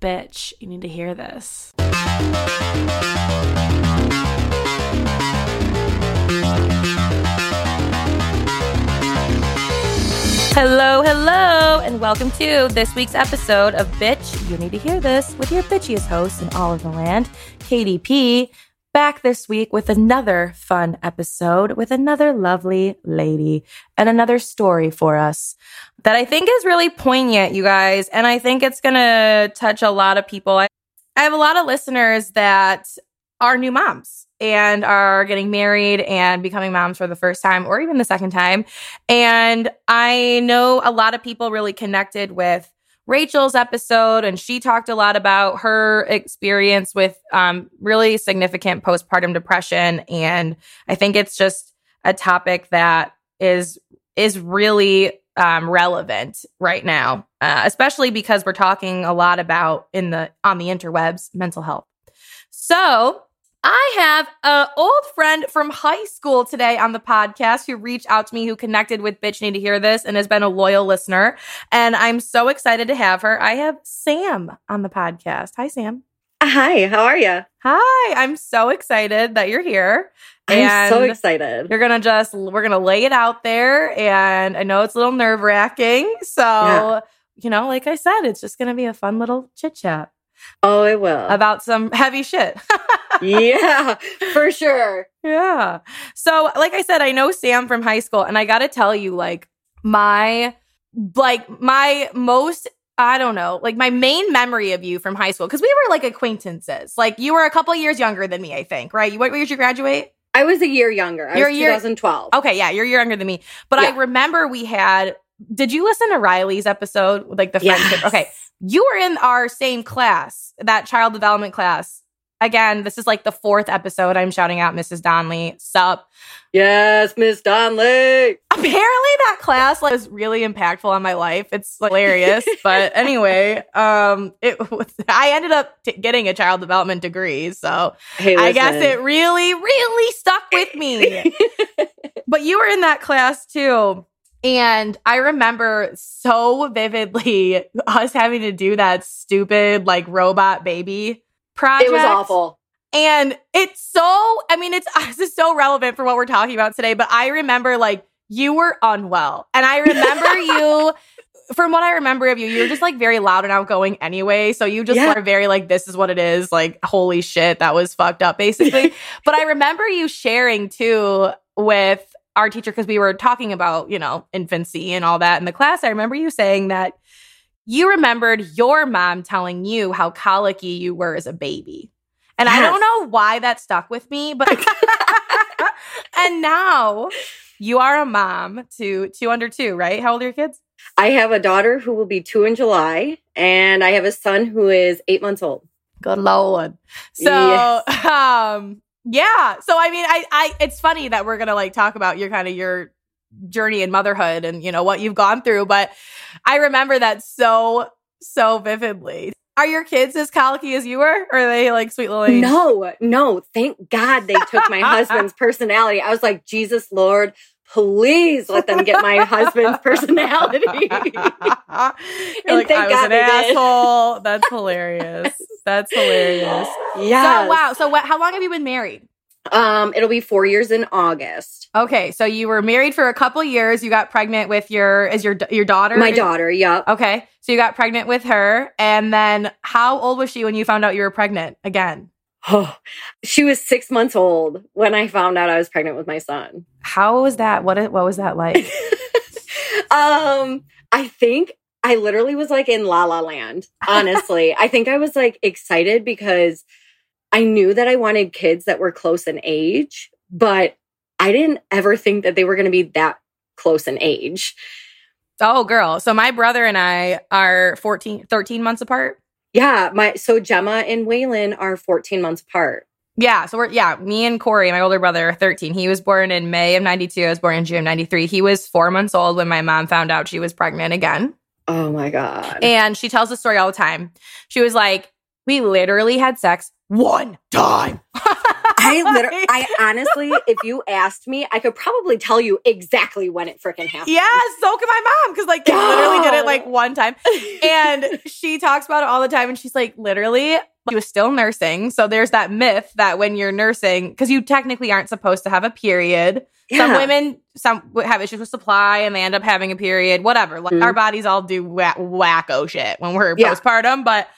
bitch, you need to hear this. Hello, hello, and welcome to this week's episode of Bitch, You Need to Hear This with your bitchiest host in all of the land, KDP. Back this week with another fun episode with another lovely lady and another story for us that I think is really poignant, you guys. And I think it's going to touch a lot of people. I have a lot of listeners that are new moms and are getting married and becoming moms for the first time or even the second time. And I know a lot of people really connected with Rachel's episode, and she talked a lot about her experience with um, really significant postpartum depression. And I think it's just a topic that is is really um, relevant right now, uh, especially because we're talking a lot about in the on the interwebs mental health. So I have an old friend from high school today on the podcast who reached out to me, who connected with Bitch Need to Hear This and has been a loyal listener. And I'm so excited to have her. I have Sam on the podcast. Hi, Sam. Hi, how are you? Hi, I'm so excited that you're here. I'm so excited. You're gonna just we're gonna lay it out there, and I know it's a little nerve wracking. So yeah. you know, like I said, it's just gonna be a fun little chit chat. Oh, it will about some heavy shit. yeah, for sure. Yeah. So, like I said, I know Sam from high school, and I got to tell you, like my like my most I don't know, like my main memory of you from high school, because we were like acquaintances. Like you were a couple years younger than me, I think, right? What year did you graduate? I was a year younger. I you're was 2012. Okay, yeah, you're a year younger than me. But yeah. I remember we had. Did you listen to Riley's episode, like the friendship? Yes. Okay, you were in our same class, that child development class. Again, this is like the fourth episode. I'm shouting out Mrs. Donnelly. Sup? Yes, Miss Donnelly. Apparently, that class like, was really impactful on my life. It's hilarious. but anyway, um, it was, I ended up t- getting a child development degree, so hey, I guess it really, really stuck with me. but you were in that class too. And I remember so vividly us having to do that stupid like robot baby project. It was awful. And it's so, I mean, it's this is so relevant for what we're talking about today, but I remember like you were unwell. And I remember you from what I remember of you, you were just like very loud and outgoing anyway. So you just yeah. were very like, this is what it is. Like, holy shit, that was fucked up, basically. but I remember you sharing too with our teacher because we were talking about, you know, infancy and all that in the class. I remember you saying that you remembered your mom telling you how colicky you were as a baby. And yes. I don't know why that stuck with me, but and now you are a mom to two under two, right? How old are your kids? I have a daughter who will be two in July, and I have a son who is eight months old. Good lord. So yes. um yeah. So I mean, I, I, it's funny that we're gonna like talk about your kind of your journey in motherhood and you know what you've gone through, but I remember that so so vividly. Are your kids as colicky as you were, or are they like sweet little? No, no. Thank God they took my husband's personality. I was like, Jesus Lord, please let them get my husband's personality. and like, thank I was God an asshole. That's hilarious. That's hilarious. Yeah. So wow. So what? How long have you been married? Um, it'll be four years in August. Okay, so you were married for a couple years. You got pregnant with your is your your daughter? My daughter. Yep. Okay, so you got pregnant with her, and then how old was she when you found out you were pregnant again? Oh, she was six months old when I found out I was pregnant with my son. How was that? What what was that like? um, I think I literally was like in La La Land. Honestly, I think I was like excited because I knew that I wanted kids that were close in age, but I didn't ever think that they were going to be that close in age. Oh, girl. So my brother and I are 14, 13 months apart. Yeah, my so Gemma and Waylon are 14 months apart. Yeah, so we're yeah, me and Corey, my older brother, are 13. He was born in May of 92. I was born in June of 93. He was 4 months old when my mom found out she was pregnant again. Oh my god. And she tells the story all the time. She was like, "We literally had sex one time." I literally, I honestly, if you asked me, I could probably tell you exactly when it freaking happened. Yeah, so can my mom because like they literally did it like one time, and she talks about it all the time. And she's like, literally, she was still nursing. So there's that myth that when you're nursing, because you technically aren't supposed to have a period. Yeah. Some women, some have issues with supply and they end up having a period. Whatever, like mm. our bodies all do whack- wacko shit when we're yeah. postpartum, but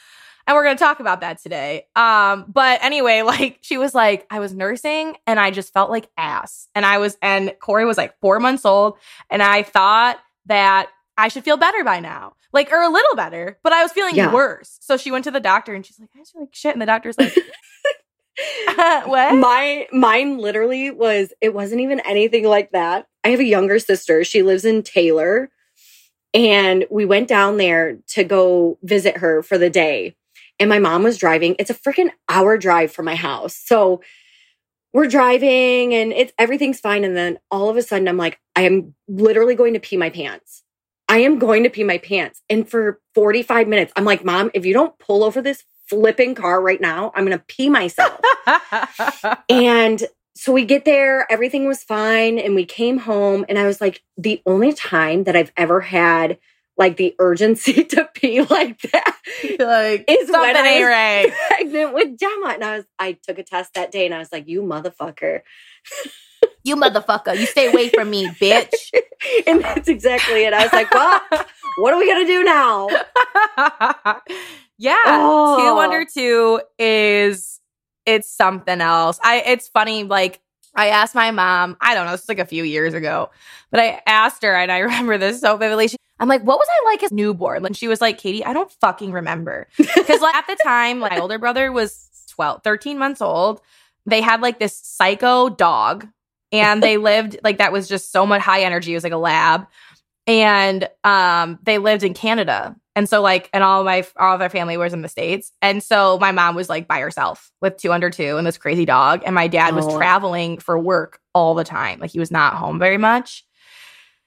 and we're going to talk about that today. Um, but anyway, like she was like, I was nursing and I just felt like ass. And I was, and Corey was like four months old. And I thought that I should feel better by now, like, or a little better, but I was feeling yeah. worse. So she went to the doctor and she's like, I feel like shit. And the doctor's like, what? My, mine literally was, it wasn't even anything like that. I have a younger sister. She lives in Taylor. And we went down there to go visit her for the day and my mom was driving. It's a freaking hour drive from my house. So we're driving and it's everything's fine. And then all of a sudden I'm like, I am literally going to pee my pants. I am going to pee my pants. And for 45 minutes, I'm like, Mom, if you don't pull over this flipping car right now, I'm going to pee myself. and so we get there, everything was fine. And we came home. And I was like, the only time that I've ever had like the urgency to pee like that like is when I was right. pregnant with Gemma. And I was I took a test that day and I was like, you motherfucker. you motherfucker, you stay away from me, bitch. and that's exactly it. I was like, well, what are we gonna do now? yeah. Oh. Two under oh. two is it's something else. I it's funny, like I asked my mom, I don't know, this was like a few years ago, but I asked her, and I remember this so vividly. She, I'm like, what was I like as newborn? And she was like, Katie, I don't fucking remember. Because like, at the time, my older brother was 12, 13 months old. They had like this psycho dog, and they lived like that was just so much high energy. It was like a lab. And um, they lived in Canada. And so like, and all my all of our family was in the States. And so my mom was like by herself with two under two and this crazy dog. And my dad was oh. traveling for work all the time. Like he was not home very much.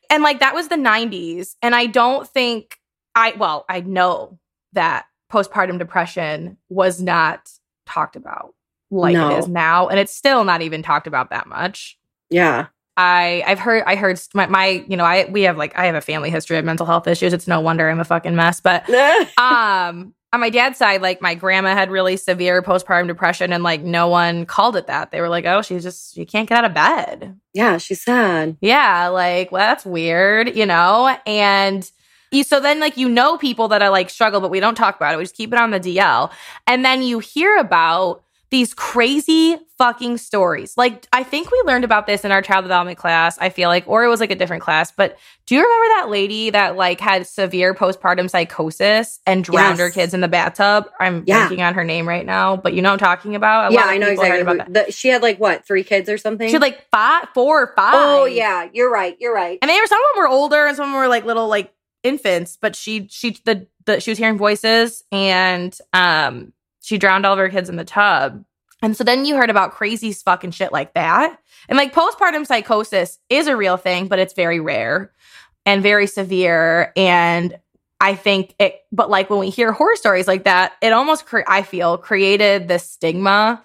And like that was the 90s. And I don't think I well, I know that postpartum depression was not talked about like no. it is now. And it's still not even talked about that much. Yeah. I I've heard I heard my, my, you know I we have like I have a family history of mental health issues. It's no wonder I'm a fucking mess. But um on my dad's side, like my grandma had really severe postpartum depression, and like no one called it that. They were like, "Oh, she's just she can't get out of bed." Yeah, she's sad. Yeah, like well, that's weird, you know. And you, so then like you know people that are like struggle, but we don't talk about it. We just keep it on the DL, and then you hear about these crazy fucking stories. Like, I think we learned about this in our child development class, I feel like, or it was like a different class. But do you remember that lady that like had severe postpartum psychosis and drowned yes. her kids in the bathtub? I'm yeah. blanking on her name right now, but you know I'm talking about? A yeah, I know exactly. About that. The, she had like what, three kids or something? She had like five, four or five. Oh, yeah, you're right. You're right. And they were, some of them were older and some of them were like little, like, infants but she she the, the she was hearing voices and um she drowned all of her kids in the tub. And so then you heard about crazy fucking shit like that. And like postpartum psychosis is a real thing, but it's very rare and very severe. And I think it, but like when we hear horror stories like that, it almost, cre- I feel, created the stigma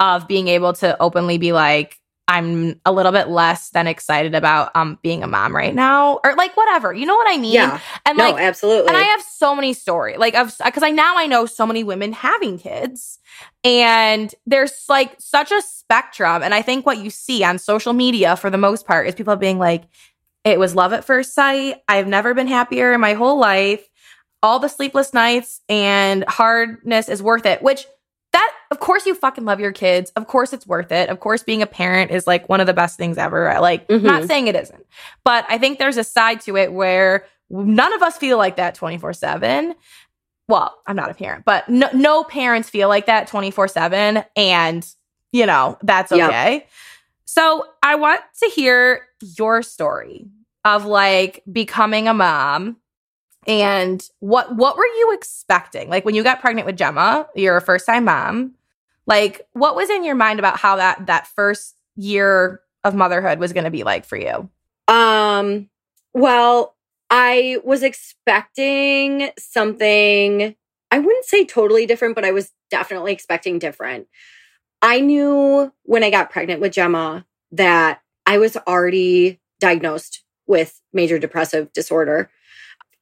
of being able to openly be like, I'm a little bit less than excited about um being a mom right now or like whatever. You know what I mean? Yeah. And no, like absolutely. And I have so many stories like of because I now I know so many women having kids and there's like such a spectrum and I think what you see on social media for the most part is people being like it was love at first sight. I've never been happier in my whole life. All the sleepless nights and hardness is worth it, which that of course you fucking love your kids. Of course it's worth it. Of course being a parent is like one of the best things ever. I like mm-hmm. not saying it isn't. But I think there's a side to it where none of us feel like that 24/7. Well, I'm not a parent, but no, no parents feel like that 24/7 and you know, that's okay. Yep. So, I want to hear your story of like becoming a mom and what what were you expecting? Like when you got pregnant with Gemma, you're a first time mom. Like what was in your mind about how that that first year of motherhood was going to be like for you? Um well, I was expecting something I wouldn't say totally different, but I was definitely expecting different. I knew when I got pregnant with Gemma that I was already diagnosed with major depressive disorder.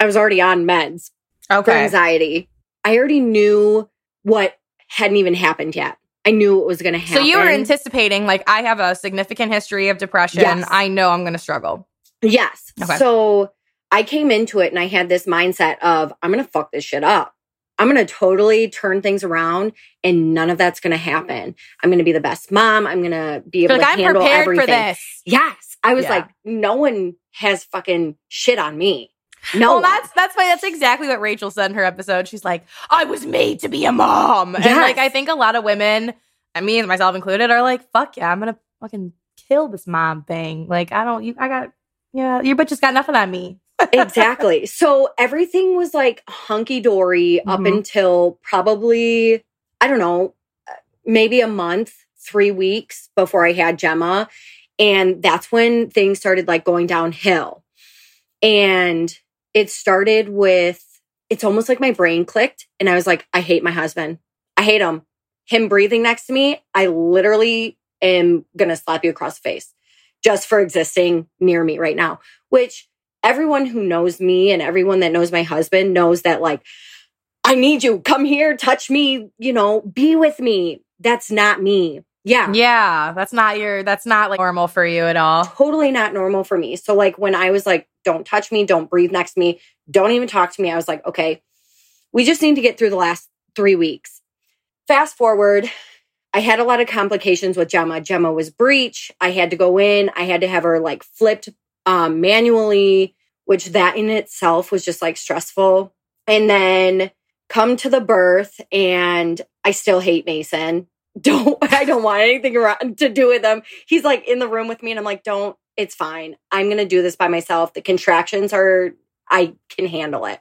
I was already on meds for Okay. anxiety. I already knew what hadn't even happened yet. I knew it was going to happen. So you were anticipating, like, I have a significant history of depression. Yes. I know I'm going to struggle. Yes. Okay. So I came into it and I had this mindset of I'm going to fuck this shit up. I'm going to totally turn things around and none of that's going to happen. I'm going to be the best mom. I'm going to be able Like, to I'm handle prepared everything. for this. Yes. I was Yeah. like, no one has fucking shit on me. No. well, that's that's why that's exactly what Rachel said in her episode. She's like, "I was made to be a mom," and like I think a lot of women, and me and myself included, are like, "Fuck yeah, I'm gonna fucking kill this mom thing." Like I don't, you, I got, yeah, your bitch has got nothing on me. exactly. So everything was like hunky dory up Mhm. until probably, I don't know, maybe a month, three weeks before I had Gemma. And that's when things started like going downhill. And it started with, it's almost like my brain clicked. And I was like, I hate my husband. I hate him. Him breathing next to me, I literally am to slap you across the face just for existing near me right now, which everyone who knows me and everyone that knows my husband knows that like I need you. Come here, touch me, you know, be with me. That's not me. Yeah. Yeah, that's not your, that's not like normal for you at all. Totally not normal for me. So like when I was like don't touch me, don't breathe next to me, don't even talk to me, I was like, okay, we just need to get through the last 3 weeks. Fast forward, I had a lot of complications with Gemma. Gemma was breech. I had to go in. I had to have her like flipped um, manually, which that in itself was just like stressful. And then come to the birth, and I still hate Mason. Don't I don't want anything around to do with him. He's like in the room with me, and I'm like, don't. It's fine. I'm gonna do this by myself. The contractions are. I can handle it.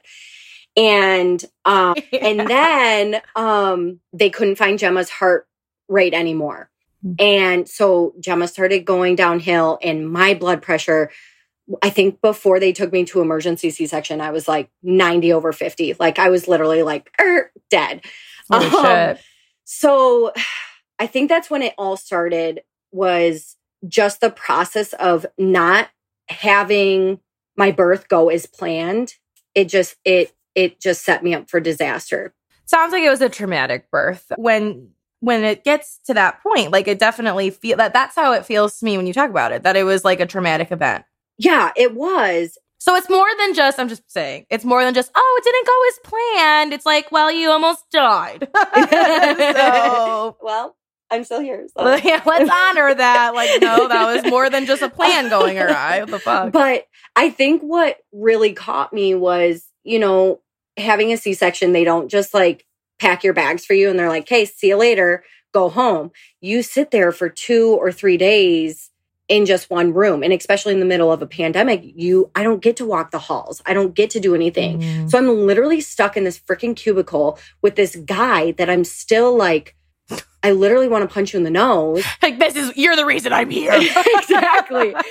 And um, and then um they couldn't find Gemma's heart rate anymore. Mm. And so Gemma started going downhill and my blood pressure I think before they took me to emergency C-section I was like 90 over 50. Like I was literally like er, dead. Holy Um, shit. So I think that's when it all started was just the process of not having my birth go as planned. It just it it just set me up for disaster. Sounds like it was a traumatic birth. When when it gets to that point, like it definitely feel that that's how it feels to me when you talk about it. That it was like a traumatic event. Yeah, it was. So it's more than just, I'm just saying, it's more than just, oh, it didn't go as planned. It's like, well, you almost died. so well, I'm still here. so. yeah, let's honor that. Like, no, that was more than just a plan going awry. What the fuck? But I think what really caught me was, you know, having a C section, they don't just like pack your bags for you and they're like, hey, see you later, go home. You sit there for two or three days in just one room. And especially in the middle of a pandemic, you, I don't get to walk the halls. I don't get to do anything. Mm. So I'm literally stuck in this freaking cubicle with this guy that I'm still like, I literally want to punch you in the nose. like, this is, you're the reason I'm here. Exactly.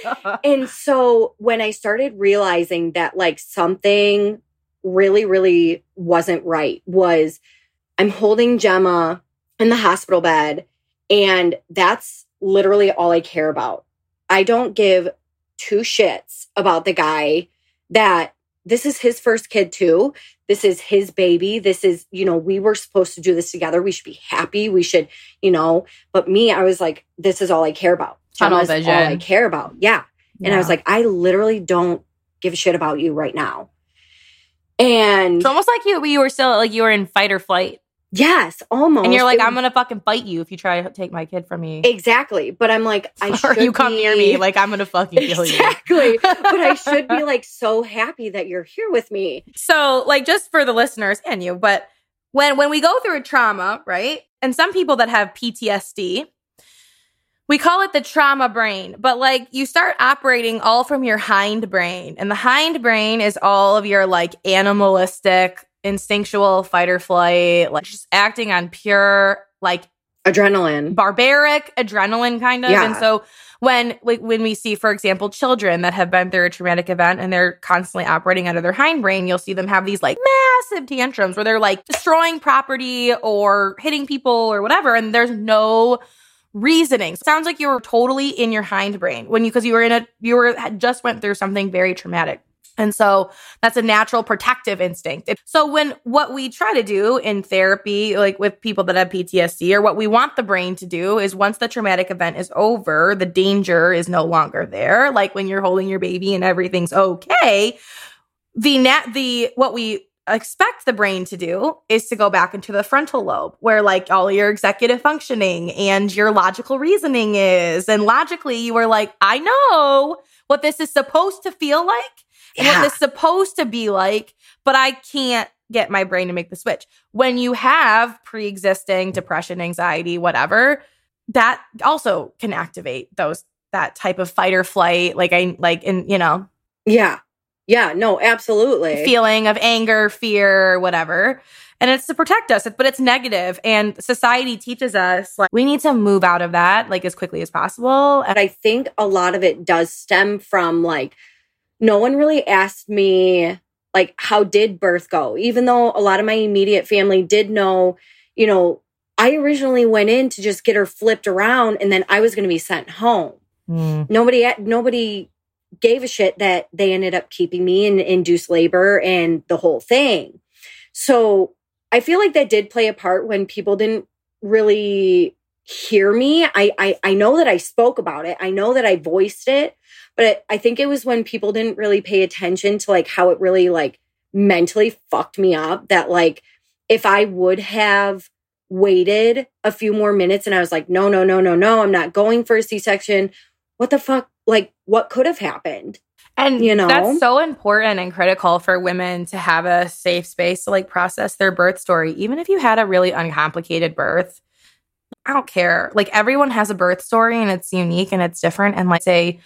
And so when I started realizing that like something really, really wasn't right was I'm holding Gemma in the hospital bed and that's literally all I care about. I don't give two shits about the guy that this is his first kid too. This is his baby. This is, you know, we were supposed to do this together. We should be happy. We should, you know, but me, I was like, this is all I care about. Tunnel vision. all I care about. Yeah. And I was like, I literally don't give a shit about you right now. And it's almost like you, you were still, like, you were in fight or flight. Yes, almost. And you're like, It- I'm going to fucking fight you if you try to take my kid from me. exactly. But I'm like, I or should you come near me, like, I'm going to fucking kill you. exactly. but I should be like so happy that you're here with me. So, like, just for the listeners and you, but when when we go through a trauma, right? And some people that have PTSD, we call it the trauma brain. But like, you start operating all from your hind brain, and the hind brain is all of your like animalistic, instinctual fight or flight, like just acting on pure like Adrenaline. barbaric adrenaline kind of. Yeah. And so when like when we see for example children that have been through a traumatic event and they're constantly operating out of their hindbrain you'll see them have these like massive tantrums where they're like destroying property or hitting people or whatever and there's no reasoning sounds like you were totally in your hindbrain when you because you were in a you were just went through something very traumatic and so that's a natural protective instinct. So when what we try to do in therapy, like with people that have PTSD or what we want the brain to do is once the traumatic event is over, the danger is no longer there. Like when you're holding your baby and everything's okay, the net, the, what we expect the brain to do is to go back into the frontal lobe where like all your executive functioning and your logical reasoning is. And logically you are like, I know what this is supposed to feel like yeah. what this supposed to be like, but I can't get my brain to make the switch. When you have pre-existing depression, anxiety, whatever, that also can activate those that type of fight or flight like I like in, you know. Yeah. Yeah, no, absolutely. Feeling of anger, fear, whatever. And it's to protect us, but it's negative and society teaches us like we need to move out of that like as quickly as possible. And I think a lot of it does stem from like no one really asked me like how did birth go? Even though a lot of my immediate family did know you know i originally went in to just get her flipped around and then i was going to be sent home. Mm. nobody nobody gave a shit that they ended up keeping me in induced labor and the whole thing. So i feel like that did play a part when people didn't really hear me. I i, I know that i spoke about it. I know that i voiced it but I think it was when people didn't really pay attention to like how it really like mentally fucked me up that like if I would have waited a few more minutes and I was like, no, no, no, no, no, I'm not going for a C section. What the fuck? Like, what could have happened? And you know, that's so important and critical for women to have a safe space to like process their birth story. Even if you had a really uncomplicated birth, I don't care. Like, everyone has a birth story and it's unique and it's different. And like, say,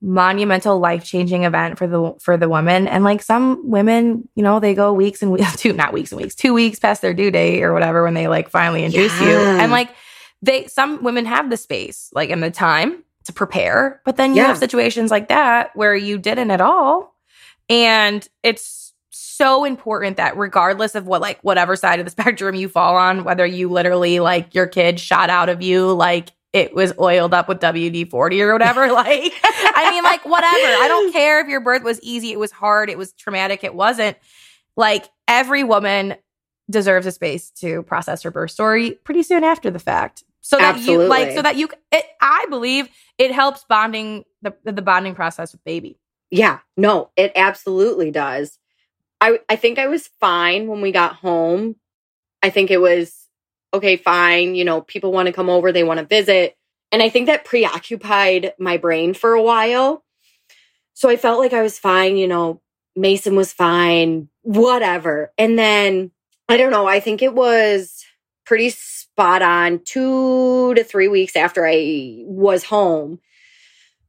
monumental life-changing event for the for the woman and like some women you know they go weeks and weeks two not weeks and weeks two weeks past their due date or whatever when they like finally induce yeah. you and like they some women have the space like in the time to prepare but then you yeah. have situations like that where you didn't at all and it's so important that regardless of what like whatever side of the spectrum you fall on whether you literally like your kid shot out of you like it was oiled up with WD 40 or whatever. Like, I mean, like, whatever. I don't care if your birth was easy, it was hard, it was traumatic, it wasn't. Like, every woman deserves a space to process her birth story pretty soon after the fact. So that Absolutely. you, like, so that you, it, I believe it helps bonding, the, the bonding process with baby. Yeah, no, it absolutely does. I, I think I was fine when we got home. I think it was okay, fine, you know, people want to come over, they want to visit. And I think that preoccupied my brain for a while. So I felt like I was fine, you know, Mason was fine, whatever. And then I don't know, I think it was pretty spot on two to three weeks after I was home,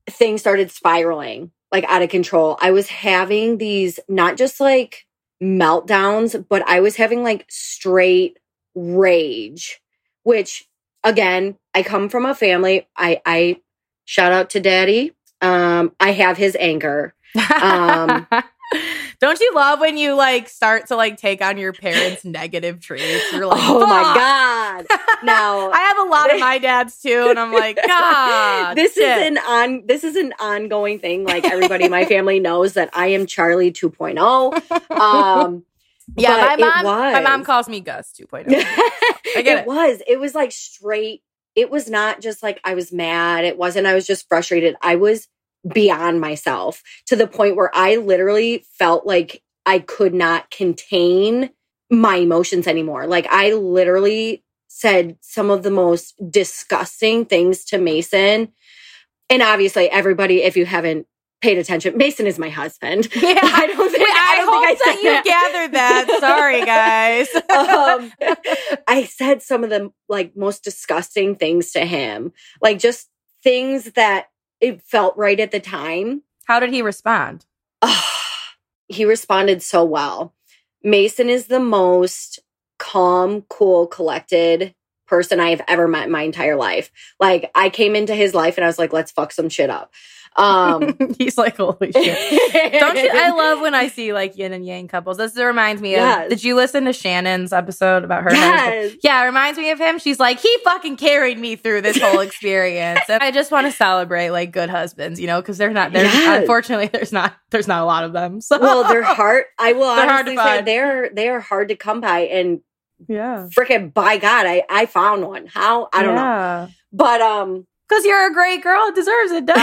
things started spiraling like out of control. I was having these not just like meltdowns, but I was having like straight rage, which again, I come from a family. I, I shout out to daddy. Um, I have his anger. Um, Don't you love when you like start to like take on your parents' negative traits? You're like, oh my god! No, I have a lot of my dads too, and I'm like, God, this shit. is an on this is an ongoing thing. Like everybody in my family knows that I am Charlie 2.0. Um, yeah, my mom. My mom calls me Gus 2.0. I get it, it. Was it was like straight. It was not just like I was mad. It wasn't. I was just frustrated. I was beyond myself to the point where I literally felt like I could not contain my emotions anymore. Like I literally said some of the most disgusting things to Mason. And obviously, everybody, if you haven't paid attention. Mason is my husband. Yeah. I don't think, Wait, I, I don't hope think I that you gathered that. Sorry, guys. um, I said some of the like most disgusting things to him, like just things that it felt right at the time. How did he respond? he responded so well. Mason is the most calm, cool, collected person I have ever met in my entire life. Like I came into his life and I was like, let's fuck some shit up. Um, He's like, holy shit. Don't you? I love when I see like yin and yang couples. This reminds me of. Yes. Did you listen to Shannon's episode about her? and her husband? Yes. Yeah, it reminds me of him. She's like, he fucking carried me through this whole experience, and I just want to celebrate like good husbands, you know, because they're not. There's Yes. unfortunately there's not there's not a lot of them. So well, they're hard. I will They're honestly say they're they are hard to come by. And yeah. freaking by God, I I found one. How I don't know, but um, Because you're a great girl, it deserves it. Duh.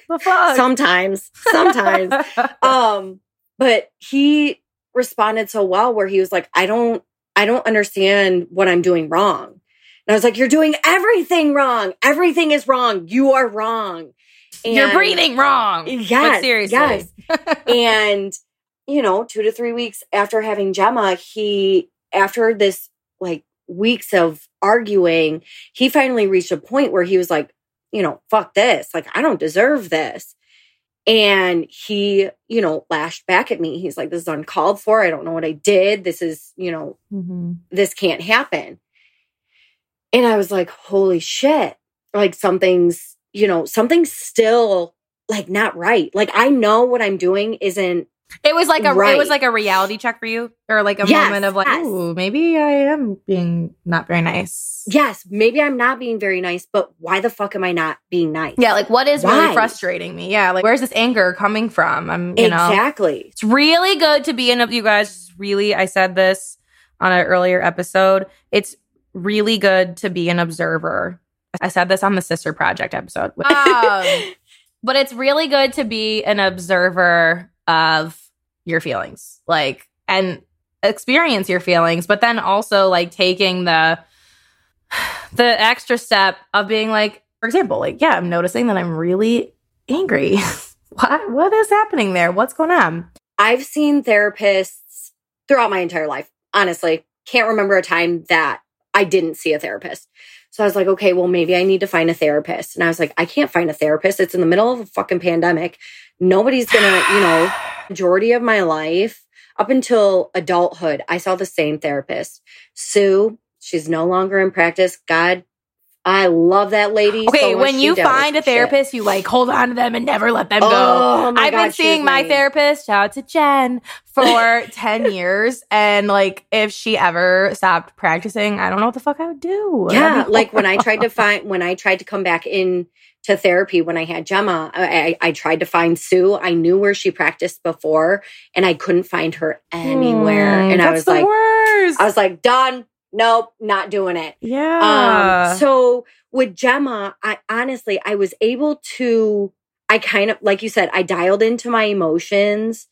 the fuck. sometimes, sometimes, um, but he responded so well where he was like, I don't, I don't understand what I'm doing wrong. And I was like, You're doing everything wrong. Everything is wrong. You are wrong. you're breathing wrong. Yes, but seriously. yes. and you know two to three weeks after having gemma he after this like weeks of arguing he finally reached a point where he was like you know fuck this like i don't deserve this and he you know lashed back at me he's like this is uncalled for i don't know what i did this is you know Mhm. this can't happen. And I was like, holy shit. Like something's, you know, something's still like not right. Like I know what I'm doing isn't It was like a it was like a reality check for you, or like a Yes, moment of like, yes. ooh, maybe I am being not very nice. yes, maybe I'm not being very nice, but why the fuck am I not being nice? Yeah, like what is really frustrating me? Yeah, like where's this anger coming from? I'm, you know, exactly. it's really good to be in. A, you guys, really, I said this on an earlier episode. It's really good to be an observer. I said this on the Sister Project episode. Um, but it's really good to be an observer of your feelings like and experience your feelings but then also like taking the the extra step of being like for example like yeah i'm noticing that i'm really angry what what is happening there what's going on I've seen therapists throughout my entire life. Honestly, can't remember a time that I didn't see a therapist. So I was like, okay, well, maybe I need to find a therapist. And I was like, I can't find a therapist. It's in the middle of a fucking pandemic. Nobody's gonna, you know, majority of my life up until adulthood, I saw the same therapist. Sue, she's no longer in practice. God, I love that lady. okay so when you find a shit. therapist you like hold on to them and never let them go Oh I've been God, she seeing my therapist, shout out to Jen, for 10 years. And like, if she ever stopped practicing, I don't know what the fuck I would do. Yeah, like when I tried to find when I tried to come back in to therapy when I had Gemma, I, I, I tried to find Sue. I knew where she practiced before, and I couldn't find her anywhere. Hmm, and I was like, worst. I was like, done. Nope, not doing it. yeah. Um, so with Gemma, I honestly I was able to. I kind of like you said, I dialed into my emotions,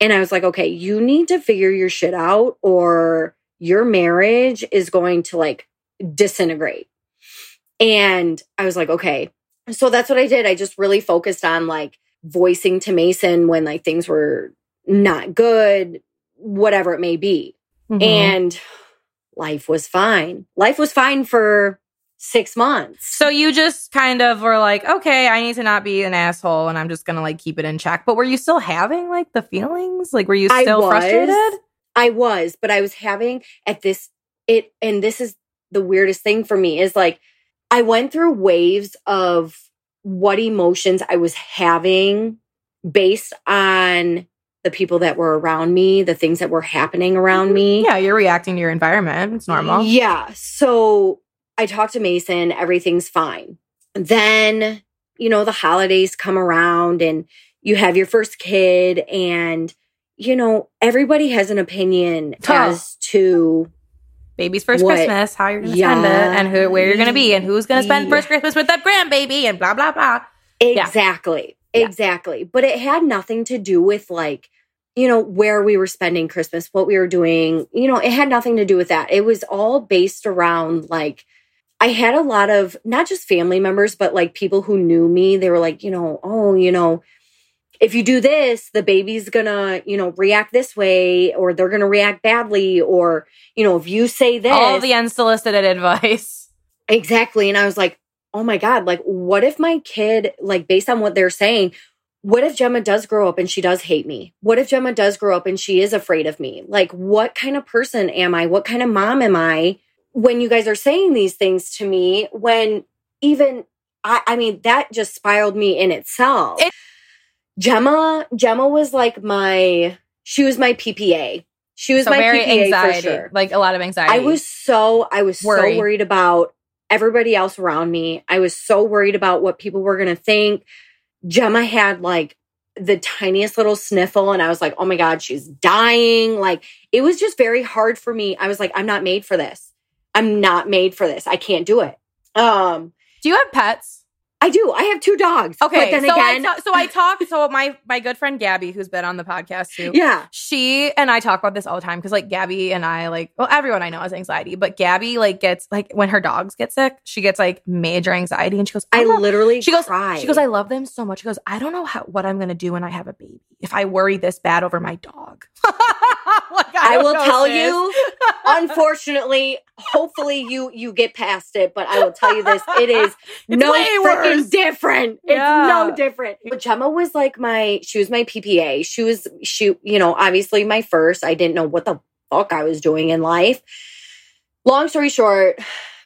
and I was like, okay, you need to figure your shit out, or your marriage is going to like disintegrate. And I was like, okay. So that's what I did. I just really focused on like voicing to Mason when like things were not good, whatever it may be. Mhm. And life was fine. Life was fine for six months. so you just kind of were like, okay, I need to not be an asshole and I'm just going to like keep it in check. But were you still having like the feelings? Like, were you I still was. frustrated? I was, but I was having at this it and this is the weirdest thing for me is like I went through waves of what emotions I was having based on the people that were around me, the things that were happening around mm-hmm. me. Yeah, you're reacting to your environment. It's normal. Yeah. So I talked to Mason, everything's fine. Then, you know, the holidays come around and you have your first kid, and, you know, everybody has an opinion as to Baby's first What- Christmas, how you're going to spend it, and who, where you're going to be, and who's going to spend Yeah. first Christmas with that grandbaby, and blah, blah, blah. Yeah. Exactly, Yeah. But it had nothing to do with like, you know, where we were spending Christmas, what we were doing. You know, it had nothing to do with that. It was all based around like, I had a lot of not just family members, but like people who knew me. They were like, you know, oh, you know, if you do this, the baby's gonna, you know, react this way, or they're gonna react badly, or, you know, if you say this, All the unsolicited advice. Exactly. And I was like, oh my God, like, what if my kid, like, based on what they're saying, what if Gemma does grow up and she does hate me? What if Gemma does grow up and she is afraid of me? Like, what kind of person am I? What kind of mom am I when you guys are saying these things to me, when even I, I mean, that just spiraled me in itself. It- Gemma, Gemma was like my, she was my PPA. She was so my very PPA anxiety, for sure. like a lot of anxiety. I was so I was so worried about everybody else around me. I was so worried about what people were going to think. Gemma had like the tiniest little sniffle and I was like, "Oh my god, she's dying." Like it was just very hard for me. I was like, "I'm not made for this. I'm not made for this. I can't do it." Um Do you have pets? I do. I have two dogs. Okay, But then so again, I ta- so I talk. So my my good friend Gabby, who's been on the podcast too, yeah. she and I talk about this all the time because like Gabby and I like well everyone I know has anxiety, but Gabby like gets like when her dogs get sick, she gets like major anxiety, and she goes, I "I'm literally She goes, cried. she goes, I love them so much. She goes, I don't know how what I'm gonna do when I have a baby if I worry this bad over my dog. Like, I don't will tell sis. you, unfortunately, hopefully you you get past it, but I will tell you this, it is It's no freaking different. Yeah. It's no different. But Gemma was like my she was my PPA. She was she, you know, obviously my first. I didn't know what the fuck I was doing in life. Long story short,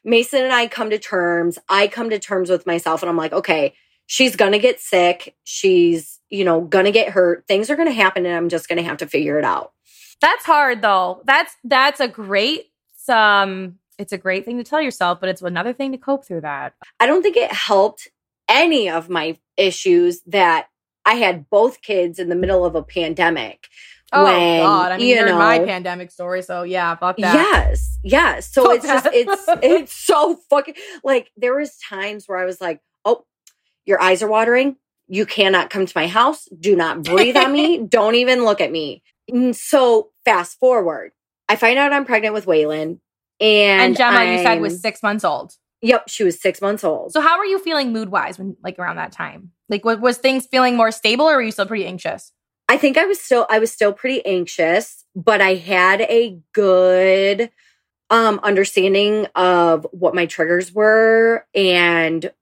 Mason and I come to terms. I come to terms with myself and I'm like, okay, she's gonna get sick. She's, you know, gonna get hurt. Things are gonna happen and I'm just gonna have to figure it out. That's hard though. That's that's a great um it's a great thing to tell yourself, but it's another thing to cope through that. I don't think it helped any of my issues that I had both kids in the middle of a pandemic. Oh when, god, I mean you in my know- pandemic story, so yeah, fuck that. Yes, yes. So Fuck it's just it's it's so fucking like there was times where I was like, "Oh, your eyes are watering. You cannot come to my house. Do not breathe on me. Don't even look at me." And so fast forward, I find out I'm pregnant with Waylon, and And Gemma, you said was six months old. Yep, she was six months old. So how were you feeling mood wise when like around that time? Like was, was things feeling more stable or were you still pretty anxious? I think I was still I was still pretty anxious, but I had a good um understanding of what my triggers were and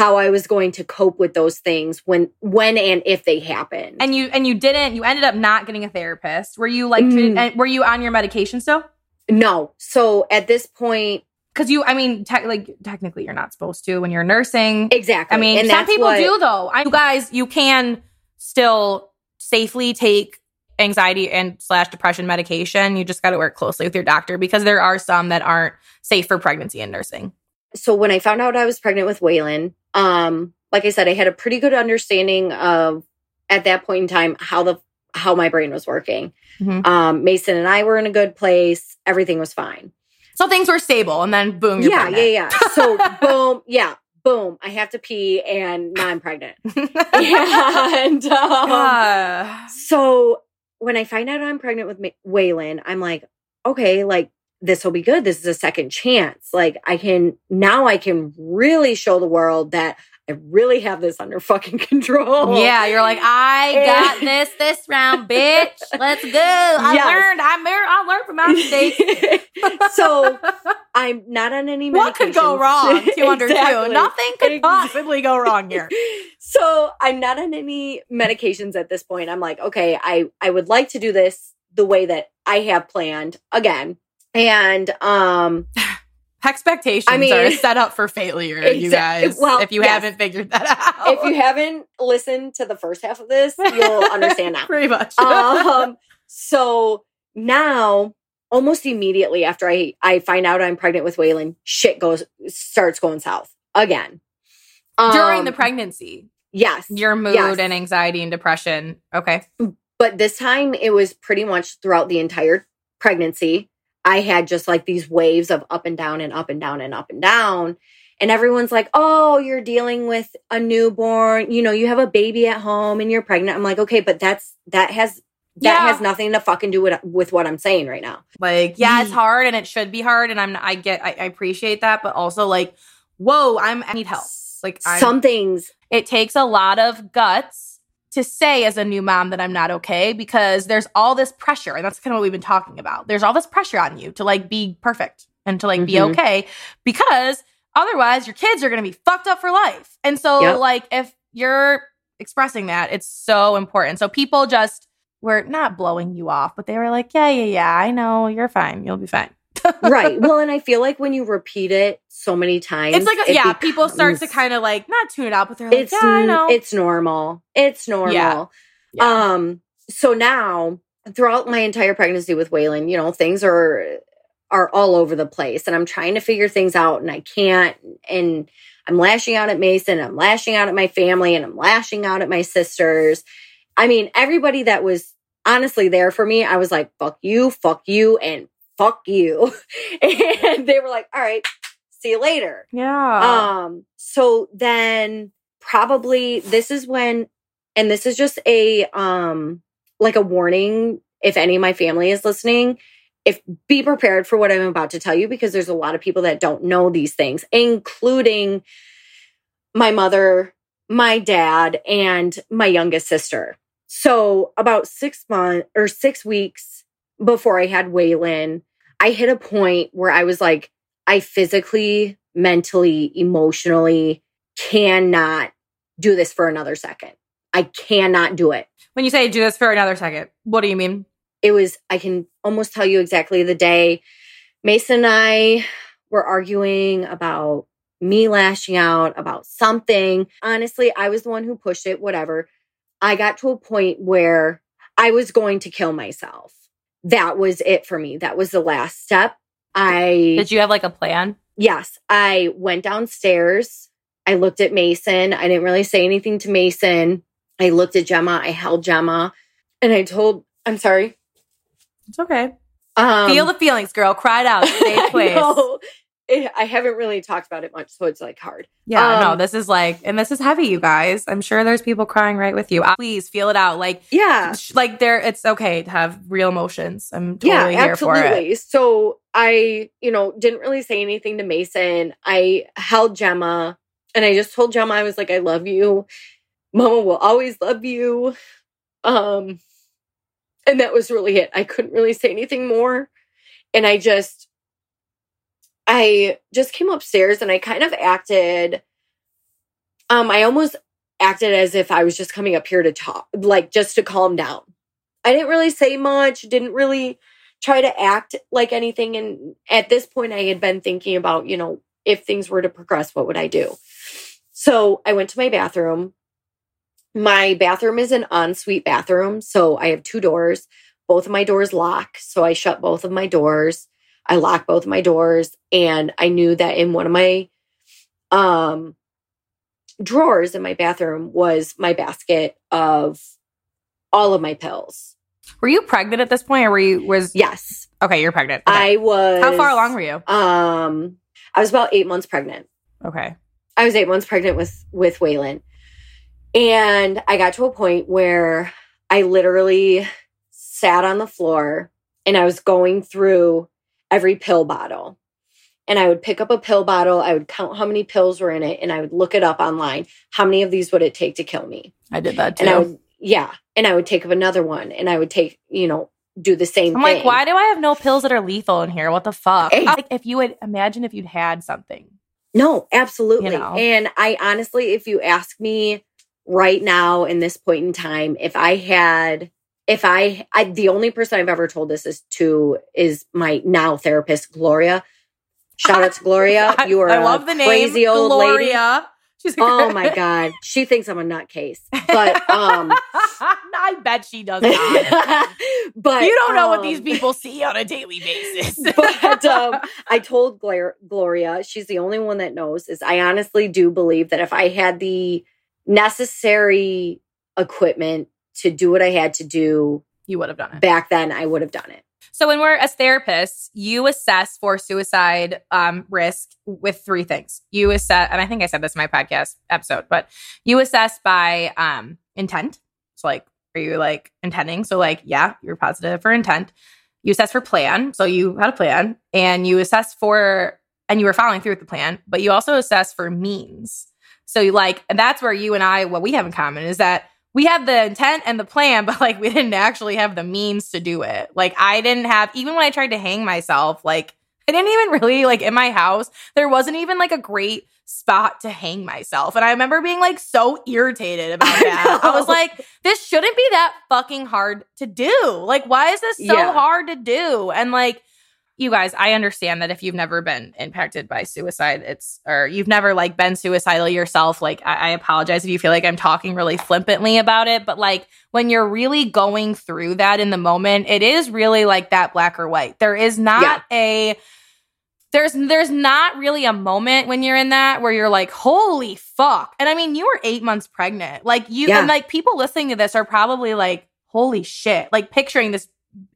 how I was going to cope with those things when when and if they happened. And you and you didn't you ended up not getting a therapist. Were you like Mm. were you on your medication still? no. So at this point, Because you I mean te- like technically you're not supposed to when you're nursing. exactly. I mean, and some people what- do though. I, you guys, you can still safely take anxiety and slash depression medication. You just got to work closely with your doctor because there are some that aren't safe for pregnancy and nursing. so when I found out I was pregnant with Waylon, um, like I said, I had a pretty good understanding of at that point in time how the how my brain was working. Mhm. Um, Mason and I were in a good place. Everything was fine. So things were stable, and then boom, you're yeah, pregnant. yeah, yeah. So boom, yeah, boom. I have to pee, and now I'm pregnant. and um, so when I find out I'm pregnant with Waylon, I'm like, okay, like this will be good. This is a second chance. Like I can now I can really show the world that I really have this under fucking control. yeah, you're like, I got this this round, bitch. Let's go. I Yes. learned. I mer- I learned from my mistakes. so I'm not on any medication. what could go wrong? Two under two. Exactly. Nothing could Exactly. possibly go wrong here. so I'm not on any medications at this point. I'm like, okay, I I would like to do this the way that I have planned again. And um Expectations I mean- are set up for failure, you guys. well, if you yes. haven't figured that out, if you haven't listened to the first half of this, you'll understand now. pretty much. Um so now almost immediately after I I find out I'm pregnant with Waylon, shit goes starts going south again. During Um, the pregnancy, Yes. your mood yes. and anxiety and depression. Okay. but this time it was pretty much throughout the entire pregnancy i had just like these waves of up and down and up and down and up and down. And everyone's like oh you're dealing with a newborn. You know you have a baby at home and you're pregnant. I'm like okay but that's that has that Yeah. has nothing to fucking do with with what i'm saying right now. Like, yeah, it's mm. hard and it should be hard, and I'm I get I, I appreciate that, but also like, whoa, I'm I need help. Like, I'm, some things it takes a lot of guts to say as a new mom that I'm not okay because there's all this pressure, and that's kind of what we've been talking about. There's all this pressure on you to like be perfect and to like be Mhm. okay because otherwise your kids are going to be fucked up for life. And so, Yep. like, if you're expressing that, it's so important. So people just were not blowing you off, but they were like, yeah, yeah, yeah, I know, you're fine, you'll be fine. right. Well, and I feel like when you repeat it so many times, it's like it yeah, people start to kind of like not tune it out, but they're like, it's yeah, I know. it's normal. It's normal. Yeah. Yeah. Um. So now, throughout my entire pregnancy with Waylon, you know, things are are all over the place, and I'm trying to figure things out, and I can't. And I'm lashing out at Mason. I'm lashing out at my family, and I'm lashing out at my sisters. I mean, everybody that was honestly there for me, I was like, "Fuck you, fuck you, and fuck you," and they were like, "All right, see you later." yeah. Um, so then probably this is when, and this is just a, um, like a warning if any of my family is listening. If be prepared for what I'm about to tell you because there's a lot of people that don't know these things, including my mother, my dad, and my youngest sister. So about six months or six weeks before I had Waylon, I hit a point where I was like, I physically, mentally, emotionally cannot do this for another second. I cannot do it. when you say do this for another second, what do you mean? It was, I can almost tell you exactly the day Mason and I were arguing about me lashing out about something. Honestly, I was the one who pushed it, whatever. I got to a point where I was going to kill myself. That was it for me. That was the last step. I Did you have like a plan? Yes, I went downstairs. I looked at Mason. I didn't really say anything to Mason. I looked at Gemma. I held Gemma and I told, I'm sorry. It's okay. Um, Feel the feelings, girl. Cried it out. Safe I place. It- I haven't really talked about it much, so it's like hard. Yeah, no, Um, this is like, and this is heavy, you guys. I'm sure there's people crying right with you. Please feel it out. Like, Yeah. sh- like there, it's okay to have real emotions. I'm totally yeah, here for it. absolutely. So I, you know, didn't really say anything to Mason. I held Gemma and I just told Gemma, I was like, I love you. Mama will always love you. Um, and that was really it. I couldn't really say anything more. And I just, I just came upstairs and I kind of acted, um, I almost acted as if I was just coming up here to talk, like just to calm down. I didn't really say much, didn't really try to act like anything. And at this point, I had been thinking about, you know, if things were to progress, what would I do? So I went to my bathroom. My bathroom is an ensuite bathroom. So I have two doors. Both of my doors lock. So I shut both of my doors. I locked both my doors. And I knew that in one of my um drawers in my bathroom was my basket of all of my pills. Were you pregnant at this point, or were you was? Yes. Okay, you're pregnant. Okay. I was How far along were you? Um, I was about eight months pregnant. Okay. I was eight months pregnant with with Waylon, and I got to a point where I literally sat on the floor and I was going through every pill bottle. And I would pick up a pill bottle. I would count how many pills were in it, and I would look it up online. How many of these would it take to kill me? I did that too. And I would, yeah, and I would take up another one, and I would take, you know, do the same I'm thing. like, why do I have no pills that are lethal in here? What the fuck? Hey. Like, if you would imagine if you'd had something. No, absolutely. You know? And I honestly, if you ask me right now in this point in time, if I had, if I, I, the only person I've ever told this is to is my now therapist, Gloria. Shout out to Gloria. You are I love the name crazy old lady. She's a Oh my God. She thinks I'm a nutcase. But, um, I bet she does not. but you don't know what um, these people see on a daily basis. but um, I told Glor- Gloria, she's the only one that knows, is I honestly do believe that if I had the necessary equipment to do what I had to do you would have done it. back then, I would have done it. So when we're as therapists, you assess for suicide um, risk with three things. You assess, and I think I said this in my podcast episode, but you assess by um, intent. So like, are you like intending? So like, yeah, you're positive for intent. You assess for plan. So you had a plan, and you assess for, and you were following through with the plan. But you also assess for means. So like, and that's where you and I, what we have in common is that we had the intent and the plan, but like we didn't actually have the means to do it. Like I didn't have, even when I tried to hang myself, like I didn't even really like in my house, there wasn't even like a great spot to hang myself. And I remember being like so irritated about that. I, was like, this shouldn't be that fucking hard to do. Like, why is this so Yeah. hard to do? And like, you guys, I understand that if you've never been impacted by suicide, it's or you've never like been suicidal yourself, like I, I apologize if you feel like I'm talking really flippantly about it. But like when you're really going through that in the moment, it is really like that black or white. There is not Yeah. a there's there's not really a moment when you're in that where you're like, holy fuck. And I mean, you were eight months pregnant. Like you Yeah. and like people listening to this are probably like, holy shit. Like picturing this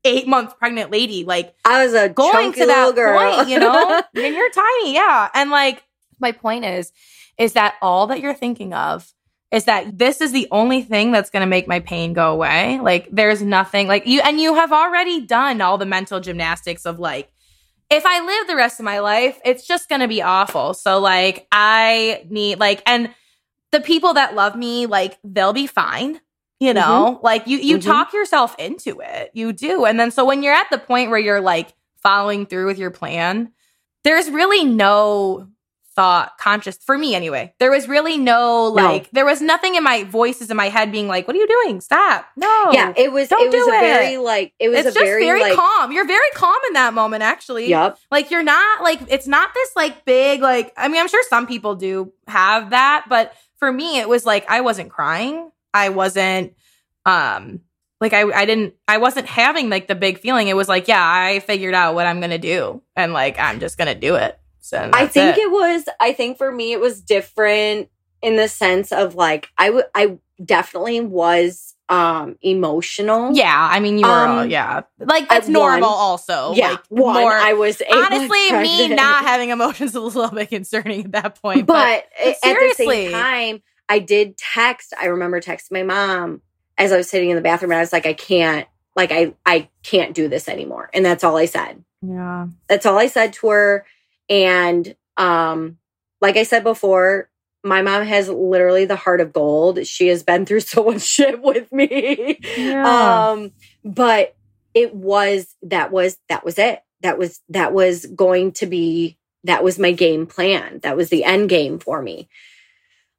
eight months pregnant lady, like I was a going to that girl. point, you know? and you're tiny, yeah. And like my point is, is that all that you're thinking of is that this is the only thing that's going to make my pain go away. Like there's nothing like you, and you have already done all the mental gymnastics of like, if I live the rest of my life, it's just going to be awful. So like I need like, and the people that love me, like they'll be fine. You know, like you you Mhm. talk yourself into it. You do. And then so when you're at the point where you're like following through with your plan, there's really no thought conscious for me anyway. There was really no like there was nothing in my voices in my head being like, "What are you doing? Stop." No. yeah, it was. Don't it was do a it. very like. It was it's a just very, very, like. calm. You're very calm in that moment actually. Yep. Like you're not like it's not this like big like I mean I'm sure some people do have that, but for me it was like I wasn't crying. I wasn't um like I I didn't I wasn't having like the big feeling. It was like, yeah, I figured out what I'm going to do and like I'm just going to do it. So I think it. was. I think for me, it was different in the sense of like I. I definitely was um emotional. yeah, I mean you were all, Um, yeah. Like that's normal one- also. yeah. Like one, more I was honestly me not having emotions is a little bit concerning at that point. but, but at the same time, I did text. I remember texting my mom as I was sitting in the bathroom, and I was like, I can't. Like I, I can't do this anymore, and that's all I said. yeah. That's all I said to her. And um, like I said before, my mom has literally the heart of gold. She has been through so much shit with me. Yeah. Um, but it was that was that was it. That was that was going to be that was my game plan. That was the end game for me.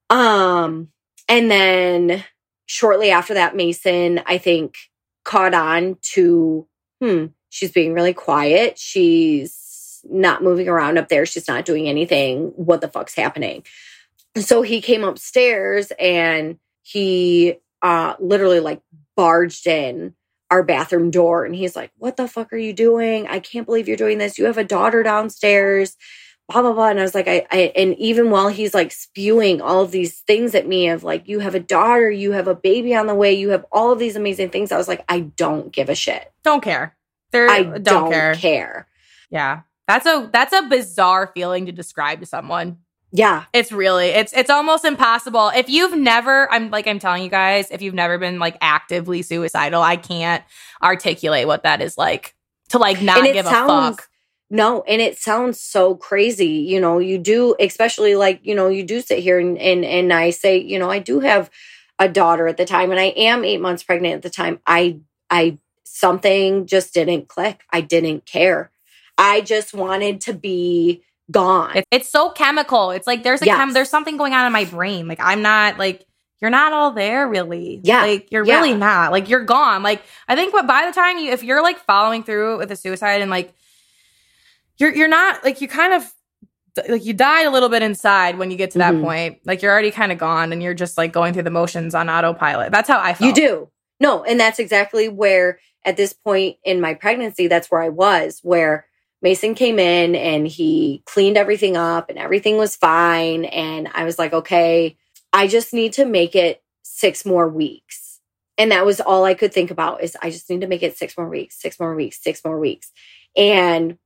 Um, and then shortly after that, Mason, I think, caught on to hmm, she's being really quiet. She's not moving around up there. She's not doing anything. What the fuck's happening? So he came upstairs and he uh literally like barged in our bathroom door and he's like, What the fuck are you doing? I can't believe you're doing this. You have a daughter downstairs. Blah blah blah. And I was like, I, I and even while he's like spewing all of these things at me of like, you have a daughter, you have a baby on the way, you have all of these amazing things. I was like, I don't give a shit. Don't care. There I don't, don't, care. care. Yeah. That's a that's a bizarre feeling to describe to someone. Yeah. It's really it's it's almost impossible. If you've never I'm like I'm telling you guys, if you've never been like actively suicidal, I can't articulate what that is like to like not give sounds- a fuck. No, and it sounds so crazy. You know, you do, especially like, you know, you do sit here and, and, and I say, you know, I do have a daughter at the time and I am eight months pregnant at the time. I, I, something just didn't click. I didn't care. I just wanted to be gone. It's, so chemical. It's like there's a Yes. chem- there's something going on in my brain. Like I'm not like you're not all there really. Yeah. Like you're Yeah. really not. Like you're gone. Like I think what by the time you if you're like following through with a suicide and like you're you're not like you kind of like you died a little bit inside when you get to that Mhm. point. Like you're already kind of gone and you're just like going through the motions on autopilot. That's how I felt. You do. No, and that's exactly where at this point in my pregnancy, that's where I was, where Mason came in and he cleaned everything up and everything was fine. And I was like, okay, I just need to make it six more weeks. And that was all I could think about is I just need to make it six more weeks, six more weeks, six more weeks. And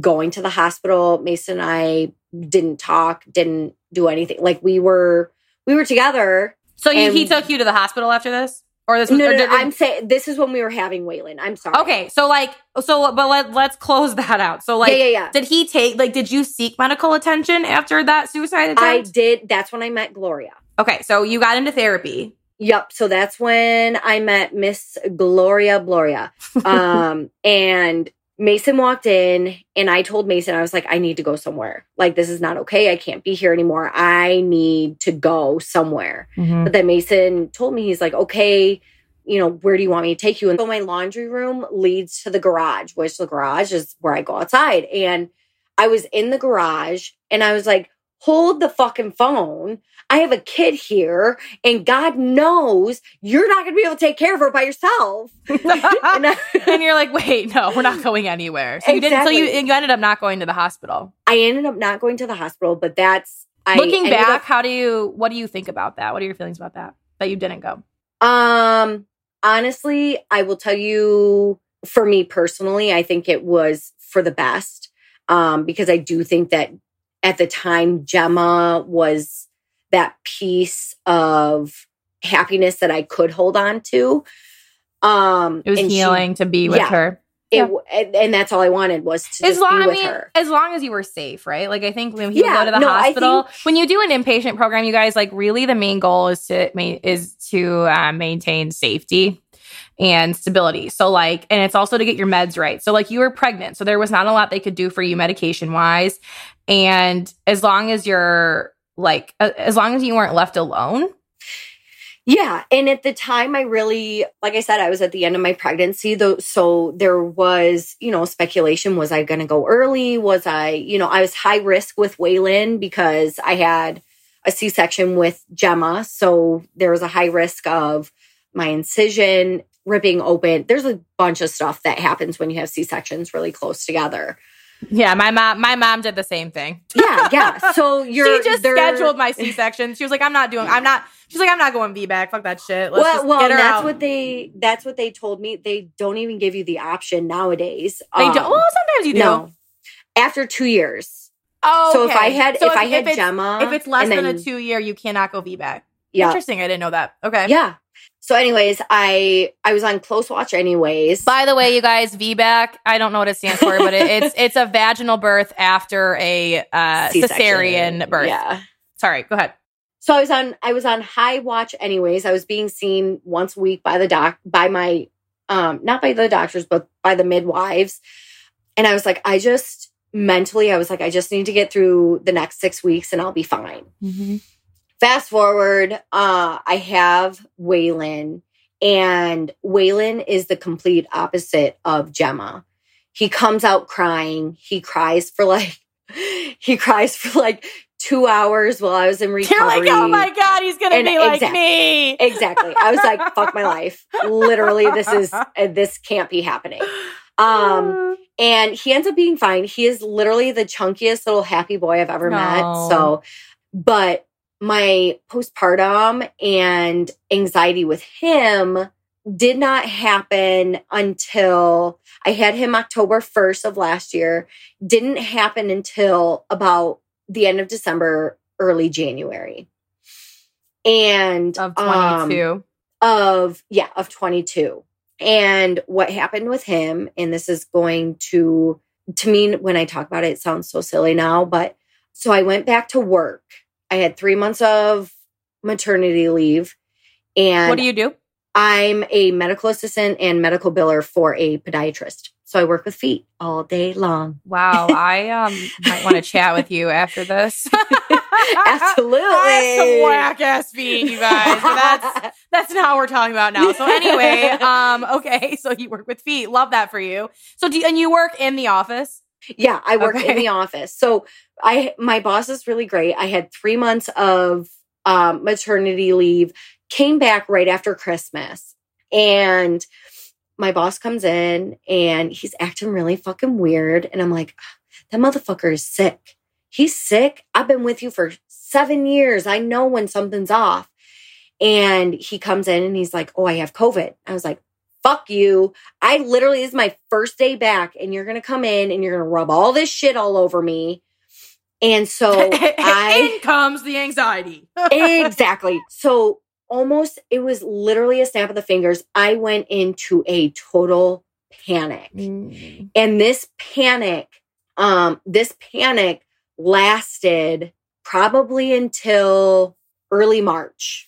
going to the hospital, Mason and I didn't talk, didn't do anything. Like we were, we were together So he took you to the hospital after this? Or this was no, or no, did- no, I'm saying this is when we were having Waylon. I'm sorry. Okay, so like so but let, let's close that out. So like yeah, yeah, yeah. Did he take like did you seek medical attention after that suicide attempt? I did. That's when I met Gloria. okay, so you got into therapy. Yep. So that's when I met Miss Gloria Gloria. Um, and Mason walked in and I told Mason, I was like, I need to go somewhere. Like, this is not okay. I can't be here anymore. I need to go somewhere. Mm-hmm. But then Mason told me, he's like, okay, you know, where do you want me to take you? And so my laundry room leads to the garage, which the garage is where I go outside. And I was in the garage and I was like, hold the fucking phone. I have a kid here and God knows you're not going to be able to take care of her by yourself. and, I, and, you're like, wait, no, we're not going anywhere. So exactly. you didn't, so you, you ended up not going to the hospital. I ended up not going to the hospital, but that's, I looking back, up, how do you, what do you think about that? What are your feelings about that? That you didn't go? Um, honestly, I will tell you for me personally, I think it was for the best. Um, because I do think that at the time, Gemma was that piece of happiness that I could hold on to. Um, it was healing she, to be with yeah, her. It, yeah. and that's all I wanted was to as long, I mean, her. As long as you were safe, right? Like I think when people yeah, go to the no, hospital, think, when you do an inpatient program, you guys like really the main goal is to is to uh, maintain safety and stability. So like, and it's also to get your meds right. So like you were pregnant, so there was not a lot they could do for you medication wise. And as long as you're like, as long as you weren't left alone. Yeah. And at the time, I really, like I said, I was at the end of my pregnancy, though. So there was, you know, speculation. Was I going to go early? Was I, you know, I was high risk with Waylon because I had a C section with Gemma. So there was a high risk of my incision ripping open. There's a bunch of stuff that happens when you have C sections really close together. Yeah, my mom my mom did the same thing. yeah, yeah. So you're She just scheduled my C-section. She was like, I'm not doing I'm not she's like, I'm not going VBAC. Fuck that shit. Let's well, well, that's out. what they that's what they told me. They don't even give you the option nowadays. They um, don't well sometimes you do. No. After two years. Oh, okay. so if I had so if, if I had if Gemma, if it's less than then, a two year, you cannot go VBAC. Yeah, interesting. I didn't know that. Okay, yeah, so, anyways, I I was on close watch anyways. By the way, you guys, VBAC, I don't know what it stands for, but it, it's it's a vaginal birth after a uh, cesarean birth. Yeah. Sorry, go ahead. So I was on I was on high watch anyways. I was being seen once a week by the doc by my um not by the doctors but by the midwives. And I was like I just mentally I was like I just need to get through the next 6 weeks and I'll be fine. Mm-hmm. Fast forward, uh, I have Waylon, and Waylon is the complete opposite of Gemma. He comes out crying. He cries for like, he cries for like two hours while I was in recovery. You're like, oh my God, he's going to be like exactly, me. exactly. I was like, fuck my life. Literally, this is, uh, this can't be happening. Um, and he ends up being fine. He is literally the chunkiest little happy boy I've ever no. met. So, but my postpartum and anxiety with him did not happen until I had him October 1st of last year. Didn't happen until about the end of December, early January. And of 22. Um, of yeah, of 22. And what happened with him, and this is going to to me when I talk about it, it sounds so silly now, but so I went back to work I had three months of maternity leave. And what do you do? I'm a medical assistant and medical biller for a podiatrist. So I work with feet all day long. Wow, I um might want to chat with you after this. Absolutely, I some whack ass feet, you guys. that's that's not what we're talking about now. So anyway, um, okay, so you work with feet. Love that for you. So do you, and you work in the office? Yeah, I work okay. in the office. So I my boss is really great. I had three months of um, maternity leave, came back right after Christmas, and my boss comes in and he's acting really fucking weird. And I'm like, that motherfucker is sick. He's sick. I've been with you for seven years. I know when something's off. And he comes in and he's like, Oh, I have COVID. I was like, fuck you. I literally, is my first day back, and you're going to come in and you're going to rub all this shit all over me. And so I. in comes the anxiety. exactly. So almost, it was literally a snap of the fingers. I went into a total panic. Mm. And this panic, um, this panic lasted probably until early March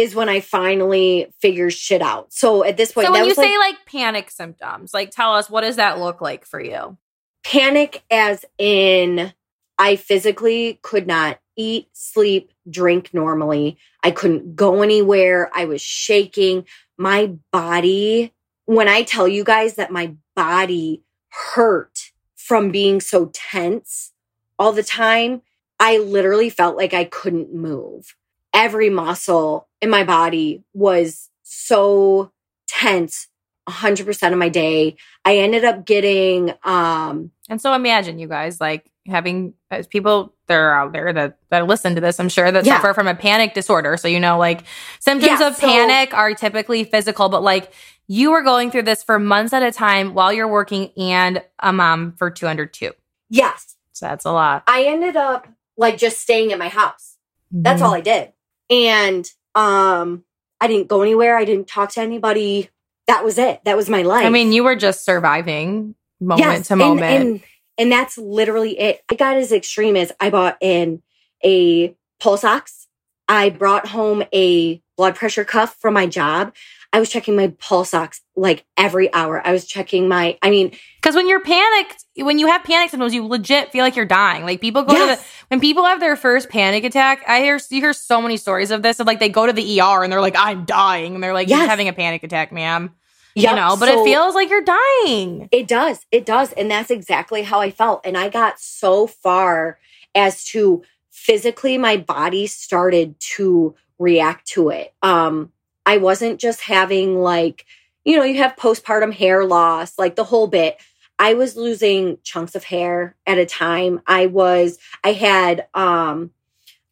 is when I finally figured shit out. So at this point, so when you say like panic symptoms, like tell us what does that look like for you? Panic, as in I physically could not eat, sleep, drink normally. I couldn't go anywhere. I was shaking. my body, when I tell you guys that my body hurt from being so tense all the time, I literally felt like I couldn't move. Every muscle in my body was so tense 100% of my day. I ended up getting um and so imagine you guys like having as people that are out there that that listen to this, I'm sure that yeah. suffer from a panic disorder. So you know like symptoms yeah, of so, panic are typically physical, but like you were going through this for months at a time while you're working and a mom for 202. Yes. So that's a lot. I ended up like just staying at my house. Mm-hmm. That's all I did. And um I didn't go anywhere. I didn't talk to anybody. That was it. That was my life. I mean, you were just surviving moment yes, to moment. And, and, and that's literally it. I got as extreme as I bought in a pulse ox. I brought home a blood pressure cuff from my job. I was checking my pulse ox like every hour. I was checking my, I mean, because when you're panicked, when you have panic symptoms, you legit feel like you're dying. Like people go yes. to the, when people have their first panic attack, I hear, you hear so many stories of this of like they go to the ER and they're like, I'm dying. And they're like, yes. you're having a panic attack, ma'am. Yep. You know, but so, it feels like you're dying. It does. It does. And that's exactly how I felt. And I got so far as to physically my body started to react to it. Um, I wasn't just having like, you know, you have postpartum hair loss, like the whole bit. I was losing chunks of hair at a time. I was, I had um,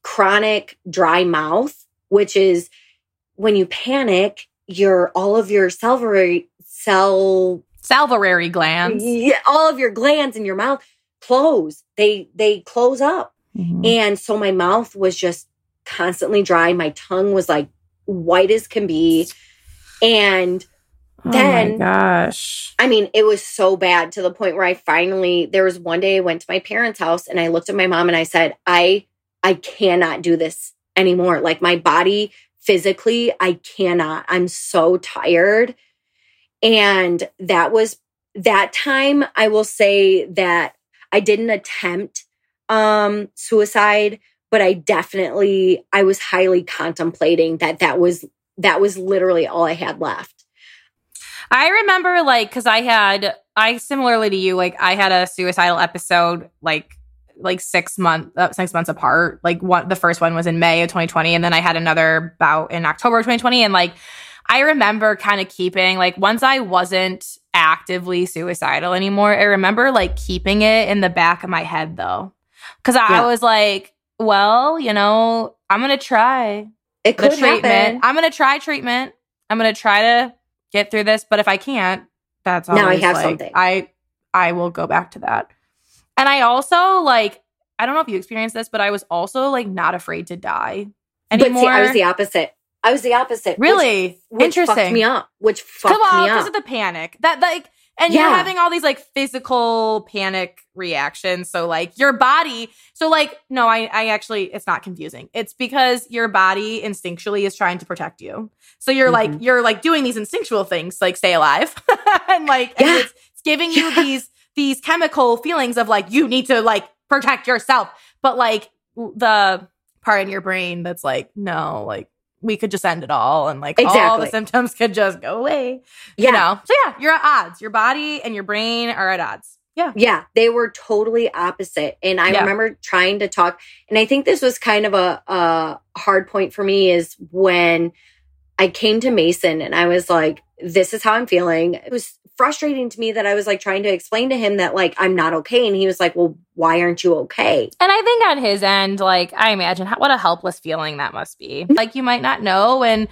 chronic dry mouth, which is when you panic, your all of your salivary cell salivary glands, yeah, all of your glands in your mouth close. They they close up, mm-hmm. and so my mouth was just constantly dry. My tongue was like white as can be. And then, oh gosh. I mean, it was so bad to the point where I finally, there was one day I went to my parents' house and I looked at my mom and I said, I, I cannot do this anymore. Like my body physically, I cannot. I'm so tired. And that was that time. I will say that I didn't attempt um suicide but I definitely I was highly contemplating that that was that was literally all I had left. I remember like cuz I had I similarly to you like I had a suicidal episode like like 6 months uh, 6 months apart. Like one the first one was in May of 2020 and then I had another bout in October of 2020 and like I remember kind of keeping like once I wasn't actively suicidal anymore, I remember like keeping it in the back of my head though. Cuz I, yeah. I was like well, you know, I'm going to try it could treatment. Happen. I'm going to try treatment. I'm going to try to get through this, but if I can't, that's now I have like, something. I I will go back to that. And I also like I don't know if you experienced this, but I was also like not afraid to die anymore. But see, I was the opposite. I was the opposite. Really which, which interesting. Fucked me up. Which fucked Come on, because of the panic. That like and yeah. you're having all these like physical panic reactions. So like your body, so like, no, I, I actually, it's not confusing. It's because your body instinctually is trying to protect you. So you're mm-hmm. like, you're like doing these instinctual things, like stay alive. and like, yeah. and it's, it's, giving you yeah. these, these chemical feelings of like, you need to like protect yourself. But like the part in your brain that's like, no, like we could just end it all and like exactly. all the symptoms could just go away. Yeah. You know? So yeah, you're at odds. Your body and your brain are at odds. Yeah. Yeah. They were totally opposite. And I yeah. remember trying to talk, and I think this was kind of a, a hard point for me is when I came to Mason and I was like, this is how I'm feeling. It was frustrating to me that I was like trying to explain to him that like I'm not okay. And he was like, well, why aren't you okay? And I think on his end, like I imagine how, what a helpless feeling that must be. Like you might not know. And,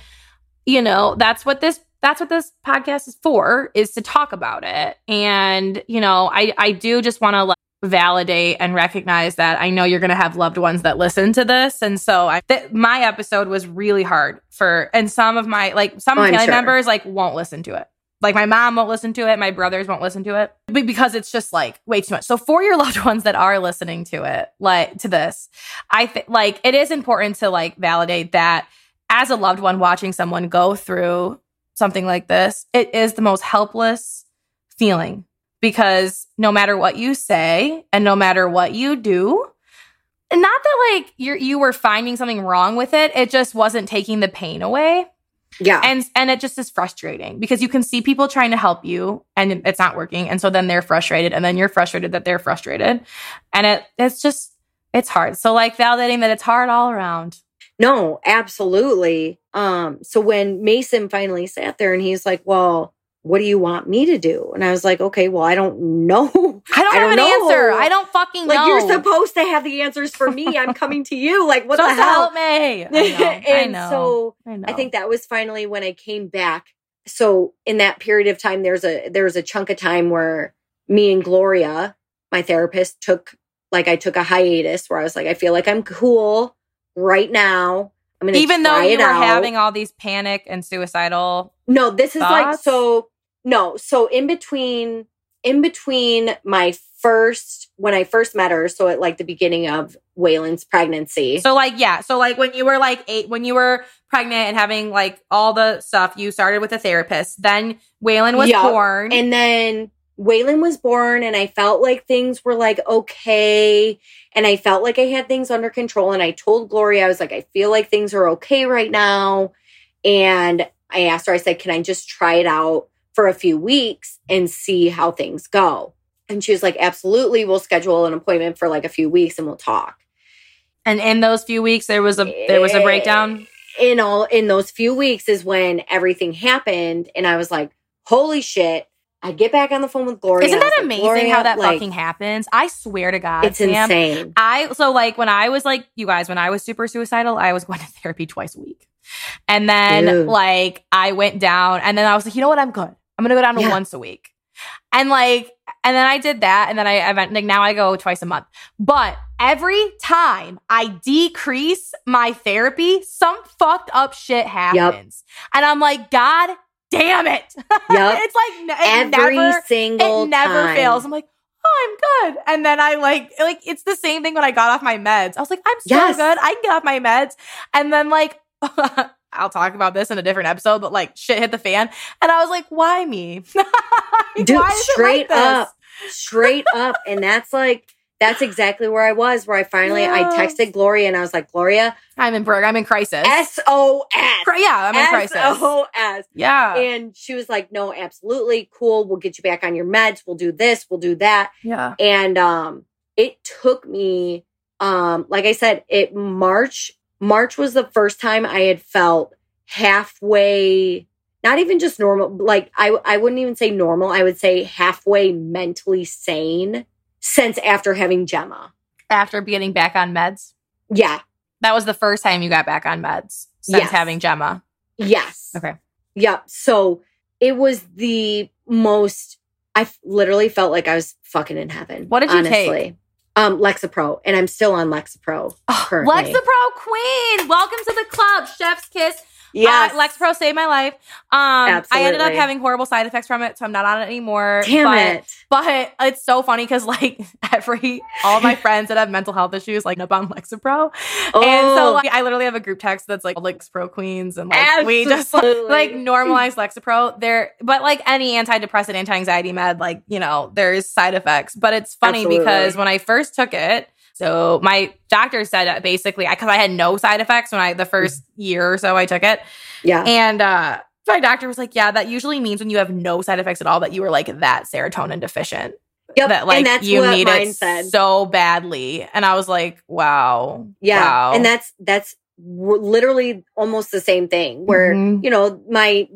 you know, that's what this that's what this podcast is for is to talk about it and you know i i do just want to like validate and recognize that i know you're going to have loved ones that listen to this and so I, th- my episode was really hard for and some of my like some oh, family sure. members like won't listen to it like my mom won't listen to it, my brothers won't listen to it because it's just like way too much. So for your loved ones that are listening to it, like to this, I think like it is important to like validate that as a loved one watching someone go through something like this, it is the most helpless feeling because no matter what you say and no matter what you do, not that like you you were finding something wrong with it, it just wasn't taking the pain away. Yeah. And and it just is frustrating because you can see people trying to help you and it's not working. And so then they're frustrated and then you're frustrated that they're frustrated. And it it's just it's hard. So like validating that it's hard all around. No, absolutely. Um, so when Mason finally sat there and he's like, Well, what do you want me to do? And I was like, Okay, well, I don't know. I don't I have don't an know. answer. I don't fucking like know. you're supposed to have the answers for me. I'm coming to you. Like, what Supposed the hell? help me. I know. I and know. so I know. I think that was finally when I came back. So in that period of time, there's a there was a chunk of time where me and Gloria, my therapist, took like I took a hiatus where I was like, I feel like I'm cool right now. I'm gonna even though you were out. having all these panic and suicidal no, this is like so no, so in between in between my first when I first met her, so at like the beginning of Waylon's pregnancy. So like yeah, so like when you were like eight, when you were pregnant and having like all the stuff, you started with a therapist. Then Waylon was Yup. born. And then Waylon was born, and I felt like things were like okay. And I felt like I had things under control. And I told Gloria, I was like, I feel like things are okay right now. And I asked her, I said, Can I just try it out for a few weeks and see how things go? And she was like, Absolutely. We'll schedule an appointment for like a few weeks and we'll talk. and in those few weeks, there was a there was a breakdown. Eh, in all in those few weeks is when everything happened and i was like holy shit i get back on the phone with gloria Isn't that like, amazing "Gloria, how that like, fucking happens? I swear to God, it's Sam. insane I so like when I was like you guys when I was super suicidal, I was going to therapy twice a week. And then Dude. like I went down and then I was like, you know what? I'm good. I'm gonna go down to Yeah. once a week. And like and then I did that and then I, I went like now I go twice a month. But every time I decrease my therapy, some fucked up shit happens. And I'm like, God damn it. Yep. it's like it every never single it never time. fails. I'm like, oh, I'm good. And then I like, like it's the same thing when I got off my meds. I was like, I'm so Yes. good. I can get off my meds. And then like, I'll talk about this in a different episode, but like shit hit the fan. And I was like, why me? Like, Dude, why straight like up. straight up and that's like that's exactly where i was where i finally i texted gloria and i was like gloria I'm in. I'm in crisis. s-o-s yeah, I'm in crisis. S-O-S. yeah. and she was like no absolutely cool we'll get you back on your meds we'll do this we'll do that yeah. and um it took me um like i said it march march was the first time i had felt halfway not even just normal like i i wouldn't even say normal i would say halfway mentally sane since after having gemma After getting back on meds. yeah That was the first time you got back on meds since Yes. having Gemma. yes Okay. yep so it was the most i f- literally felt like i was fucking in heaven What did you honestly. take? Um lexapro and i'm still on lexapro currently. Lexapro Queen, welcome to the club. Chef's kiss. Yes. Uh, Lexapro saved my life. Um, I ended up having horrible side effects from it, so I'm not on it anymore. Damn but, it. But it's so funny because like every all my friends that have mental health issues like up on Lexapro, and so Oh. like I literally have a group text that's like Lexapro Queens, and like we just like, Absolutely. like normalize Lexapro. There, but like any antidepressant, anti-anxiety med, like you know, there's side effects. But it's funny Absolutely. because when I first took it. So my doctor said basically because I had no side effects when I the first year or so I took it, Yeah. and uh, my doctor was like, "Yeah, that usually means when you have no side effects at all that you were like that serotonin deficient, Yep. that like and that's you what need it said. so badly." And I was like, "Wow, yeah. wow. And that's that's w- literally almost the same thing where, Mhm. you know, my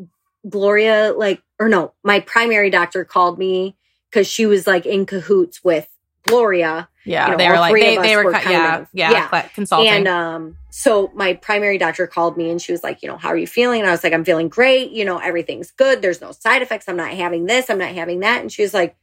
Gloria like or no, my primary doctor called me cuz she was like in cahoots with Gloria yeah." you know, they were like they they were, were kind yeah of- yeah, yeah. consulting. And um, so my primary doctor called me and she was like, you know, how are you feeling? And I was like, I'm feeling great. You know, everything's good. There's no side effects. I'm not having this. I'm not having that. And she was like,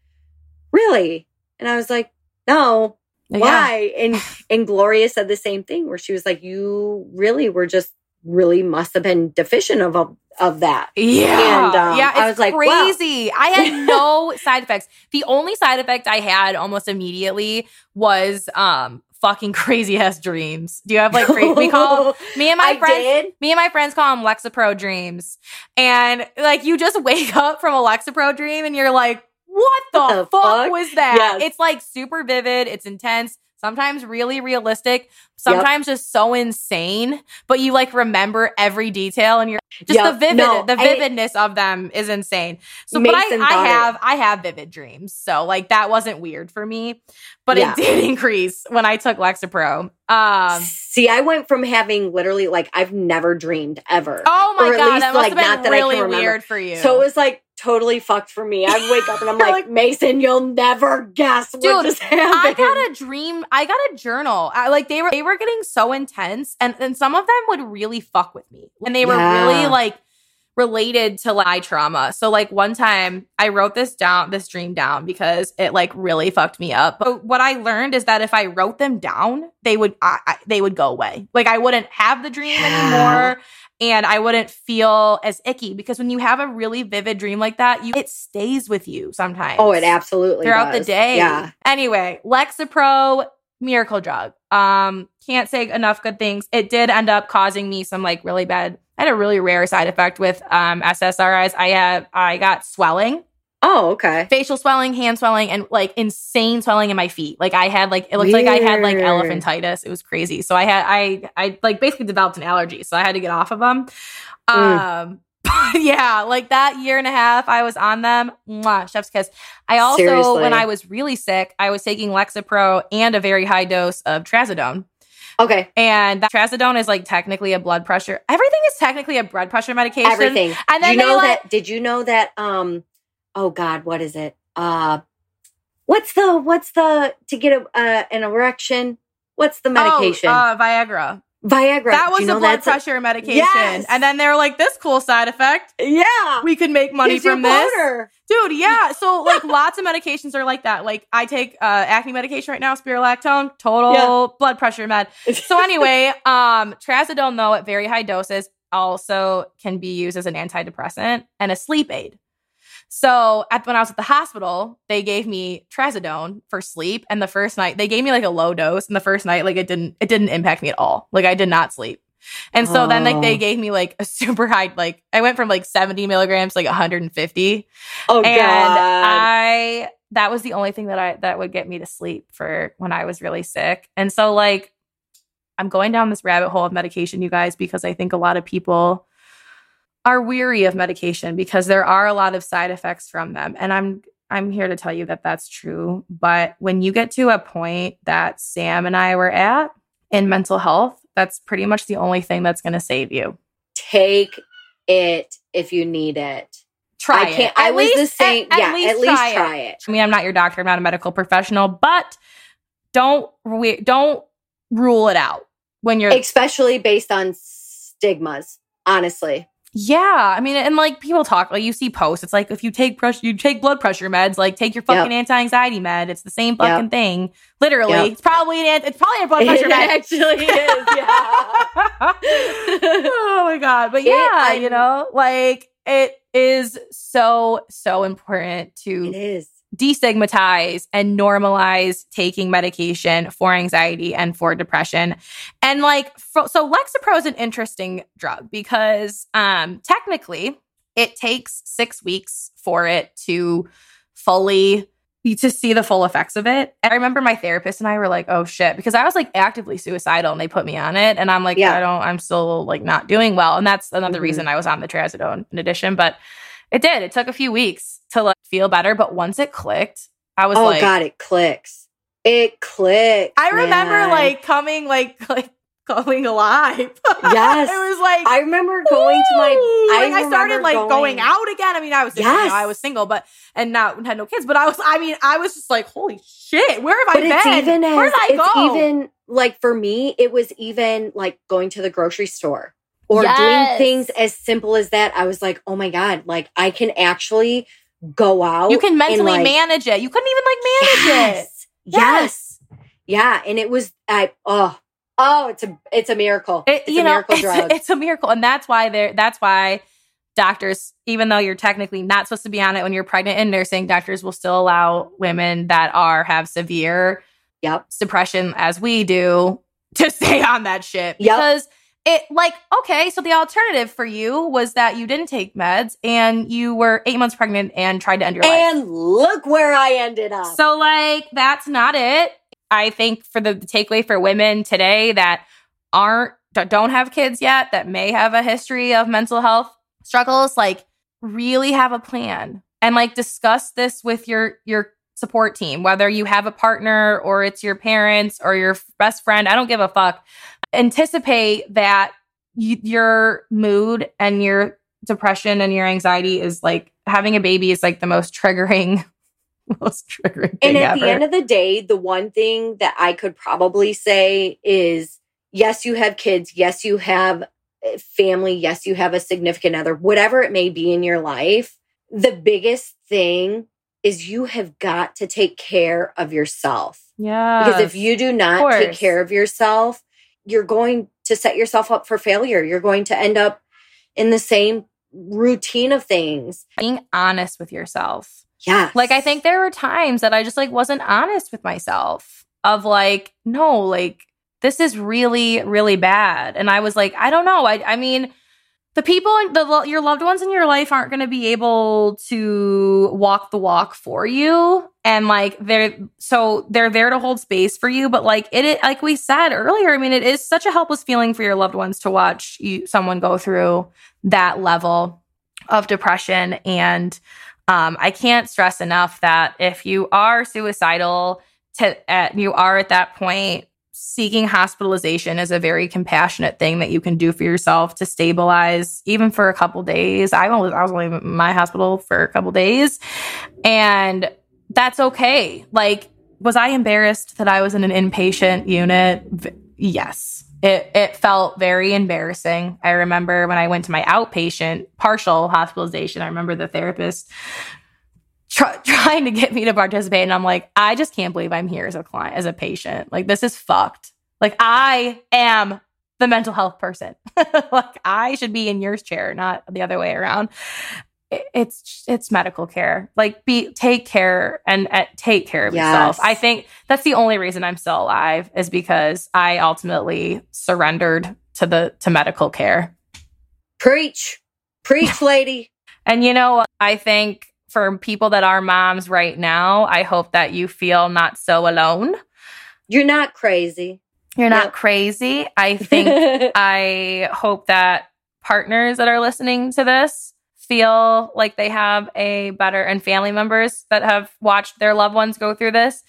really? And I was like, no, Yeah. why? And and Gloria said the same thing where she was like, you really were just really must have been deficient of of, of that. Yeah. And, um, yeah, I was like, wow. crazy. I had no side effects. The only side effect I had almost immediately was um fucking crazy ass dreams. Do you have like cra- we call me and my I friends did. me and my friends call them Lexapro dreams. And like you just wake up from a Lexapro dream and you're like, what the, What the fuck, fuck? was that? Yes. It's like super vivid, it's intense, sometimes really realistic, sometimes just so insane, but you like remember every detail and you're just Yep. the vivid No, the I- vividness of them is insane. So but I, I thought it- have I have vivid dreams. So like that wasn't weird for me, but Yeah. it did increase when I took Lexapro. Um See, I went from having literally like I've never dreamed ever. Oh my god, least, that must like, have been not that I can really remember. weird for you. So it was like totally fucked for me. I wake up and I'm like, like- Mason, you'll never guess what Dude, just happened. I got a dream. I got a journal. I, like they were they were getting so intense, and and some of them would really fuck with me, and they were Yeah. really like related to like trauma. So like one time I wrote this down, this dream down because it like really fucked me up. But what I learned is that if I wrote them down, they would I, I, they would go away. Like I wouldn't have the dream Yeah. anymore. And I wouldn't feel as icky because when you have a really vivid dream like that, you it stays with you sometimes Oh, it absolutely throughout the day. Yeah. Anyway, Lexapro, miracle drug. Um, can't say enough good things. It did end up causing me some like really bad. I had a really rare side effect with um SSRIs. I had I got swelling, Oh, okay. facial swelling, hand swelling, and like insane swelling in my feet. Like I had like it looked like I had like elephantitis. It was crazy. So I had I I like basically developed an allergy. So I had to get off of them. Um yeah, like that year and a half I was on them. Mwah, chef's kiss. I also Seriously. when I was really sick, I was taking Lexapro and a very high dose of trazodone. Okay. And that trazodone is like technically a blood pressure. Everything is technically a blood pressure medication. Everything. And then you know like that did you know that um oh god, what is it? Uh what's the what's the to get a, uh, an erection? What's the medication? Oh, uh, Viagra. Viagra. That was you a blood that's a- pressure medication. Yes! And then they're like, this cool side effect. yeah. We could make money from this. Dude, yeah. So like lots of medications are like that. Like I take uh acne medication right now, spironolactone, total Yeah. blood pressure med. So anyway, um trazodone though at very high doses also can be used as an antidepressant and a sleep aid. So at when I was at the hospital, they gave me trazodone for sleep and the first night they gave me like a low dose and the first night like it didn't it didn't impact me at all. Like I did not sleep. And so then like they Oh. gave me like a super high like I went from like 70 milligrams to like 150 Oh and god. I that was the only thing that I that would get me to sleep for when I was really sick. And so like I'm going down this rabbit hole of medication, you guys, because I think a lot of people are weary of medication because there are a lot of side effects from them. And I'm I'm here to tell you that that's true. But when you get to a point that Sam and I were at in mental health, that's pretty much the only thing that's going to save you. Take it if you need it. Try I can't it. I At was the least- same. At, yeah, at least, at least try, try, it. it. I mean, I'm not your doctor, I'm not a medical professional, but don't we don't rule it out when you're Especially based on stigmas, honestly. Yeah, I mean, and like people talk, like you see posts. It's like if you take pressure, you take blood pressure meds. Like take your fucking anti-anxiety med. It's the same fucking Yep. thing. Literally, Yep. it's probably an it's probably a blood pressure It med. actually is, yeah. oh my god! But yeah, I'm- you know, like it is so so important to It is. Destigmatize and normalize taking medication for anxiety and for depression. And like fro- so Lexapro is an interesting drug because um technically it takes 6 weeks for it to fully to see the full effects of it. And I remember my therapist and I were like, "Oh shit," because I was like actively suicidal and they put me on it and I'm like, Yeah. I don't I'm still like not doing well. And that's another Mhm. reason I was on the trazodone in addition, but it did. It took a few weeks to like feel better, but once it clicked, I was like oh like, god, it clicks. It clicks. I remember man. like coming like like coming alive. Yes. it was like I remember going to my! I like I started like going, going- out again. I mean, I was you know, Yes. I was single, but and not had no kids. But I was, I mean, I was just like, holy shit, where have but I been? even where as did I it's go? even like for me, it was even like going to the grocery store or Yes. doing things as simple as that. I was like, oh my God, like I can actually go out. you can mentally like, manage it. You couldn't even like manage it. yes, yes. Yeah. And it was I oh oh it's a it's a miracle. It, it's you a know, miracle it's, drug. it's a miracle, and that's why they're that's why doctors, even though you're technically not supposed to be on it when you're pregnant and nursing, doctors will still allow women that are have severe Yep. suppression as we do to stay on that shit Yep. It like okay so the alternative for you was that you didn't take meds and you were eight months pregnant and tried to end your life. And look where I ended up. so like that's not it. I think for the takeaway for women today that aren't don't have kids yet that may have a history of mental health struggles like really have a plan and like discuss this with your your support team whether you have a partner or it's your parents or your best friend i don't give a fuck anticipate that y- your mood and your depression and your anxiety is like having a baby is like the most triggering most triggering and at ever. the end of the day the one thing that i could probably say is yes you have kids. Yes you have eh, family. Yes you have a significant other. Whatever it may be in your life the biggest thing is you have got to take care of yourself. Yeah because if you do not take care of yourself you're going to set yourself up for failure. You're going to end up in the same routine of things. Being honest with yourself. Yeah like i think there were times that i just like wasn't honest with myself of like no like this is really really bad. And i was like i don't know. I i mean the people the your loved ones in your life aren't going to be able to walk the walk for you. And like they're so they're there to hold space for you. But like it like we said earlier i mean it is such a helpless feeling for your loved ones to watch you someone go through that level of depression. And um, i can't stress enough that if you are suicidal to at, you are at that point seeking hospitalization is a very compassionate thing that you can do for yourself to stabilize even for a couple days. I was I was only in my hospital for a couple days and that's okay. Like was I embarrassed that I was in an inpatient unit? Yes. It it felt very embarrassing. I remember when I went to my outpatient partial hospitalization, I remember the therapist try, trying to get me to participate. And I'm like, I just can't believe I'm here as a client, as a patient. Like, this is fucked. Like, I am the mental health person. like, I should be in your chair, not the other way around. it's it's medical care. Like, be take care and uh, take care of yes. yourself. I think that's the only reason I'm still alive is because I ultimately surrendered to the to medical care. Preach, preach, lady. and you know, I think for people that are moms right now, I hope that you feel not so alone. You're not crazy. You're not crazy. I think I hope that partners that are listening to this feel like they have a better and family members that have watched their loved ones go through this.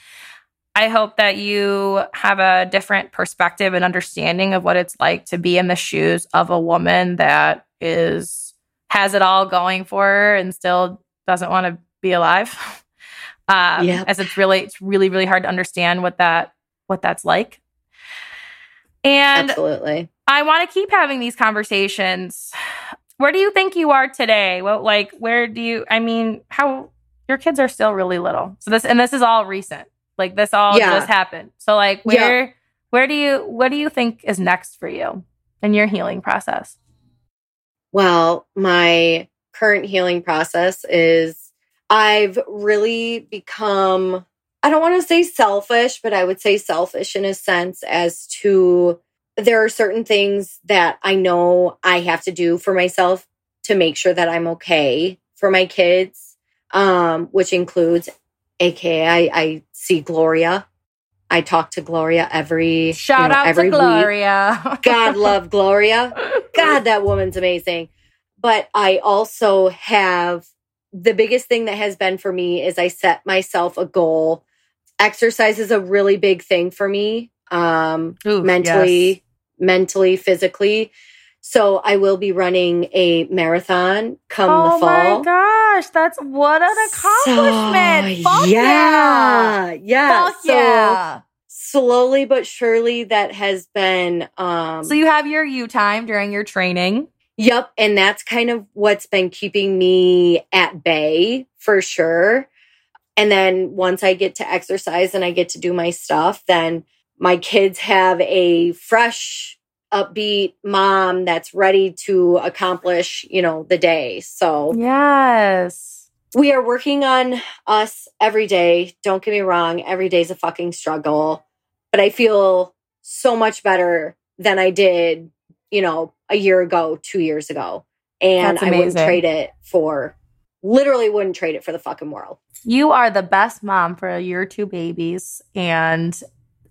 I hope that you have a different perspective and understanding of what it's like to be in the shoes of a woman that is has it all going for her and still doesn't want to be alive. um, yep. as it's really, it's really, really hard to understand what that, what that's like. And absolutely, I want to keep having these conversations. Where do you think you are today? What, like, where do you, I mean, how your kids are still really little. So this, and this is all recent. Like this all yeah. just happened. So like, where, yeah. where do you, what do you think is next for you in your healing process? Well, my current healing process is I've really become, I don't want to say selfish, but I would say selfish in a sense as to there are certain things that I know I have to do for myself to make sure that I'm okay for my kids, um, which includes, aka, I, I see Gloria. I talk to Gloria every shout you know, out every to Gloria. God love Gloria. God, that woman's amazing. But I also have the biggest thing that has been for me is I set myself a goal. Exercise is a really big thing for me, um, Ooh, mentally, yes. mentally, physically. So I will be running a marathon come oh the fall. Oh my gosh, that's what an accomplishment! So, yeah, yeah, yeah. So yeah. Slowly but surely, that has been. um So you have your you time during your training. Yep. And that's kind of what's been keeping me at bay for sure. And then once I get to exercise and I get to do my stuff, then my kids have a fresh, upbeat mom that's ready to accomplish, you know, the day. So, yes. We are working on us every day. Don't get me wrong, every day's a fucking struggle, but I feel so much better than I did, you know, a year ago, two years ago. And I wouldn't trade it for literally wouldn't trade it for the fucking world. You are the best mom for your two babies. And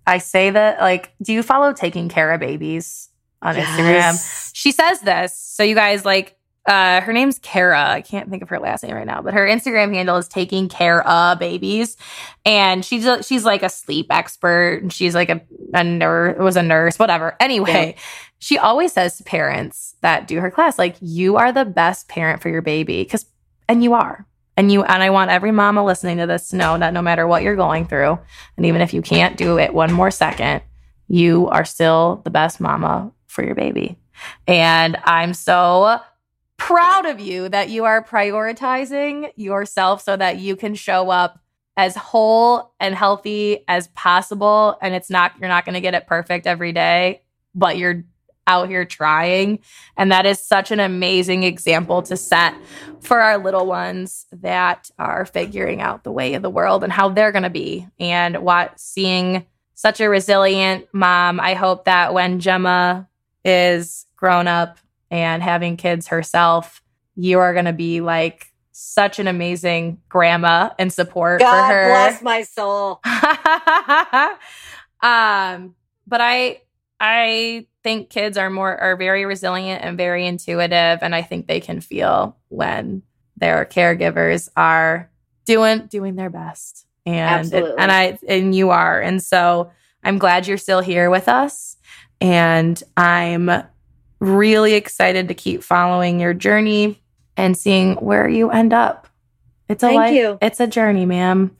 I say that like, do you follow taking care of babies on Yes. Instagram? She says this. So you guys like uh her name's Kara. I can't think of her last name right now, but her Instagram handle is taking care of babies. And she's a, she's like a sleep expert and she's like a, a nurse was a nurse, whatever. Anyway, she always says to parents that do her class, like, you are the best parent for your baby. Cause and you are. And you and I want every mama listening to this to know that no matter what you're going through, and even if you can't do it one more second, you are still the best mama for your baby. And I'm so proud of you that you are prioritizing yourself so that you can show up as whole and healthy as possible and it's not you're not going to get it perfect every day but you're out here trying. And that is such an amazing example to set for our little ones that are figuring out the way of the world and how they're going to be and what seeing such a resilient mom. I hope that when gemma is grown up and having kids herself you are going to be like such an amazing grandma and support God for her. bless my soul. um, but I I think kids are more are very resilient and very intuitive, and I think they can feel when their caregivers are doing doing their best. And Absolutely. and I and you are, and so I'm glad you're still here with us, and I'm really excited to keep following your journey and seeing where you end up. It's a Thank life, you. it's a journey, ma'am.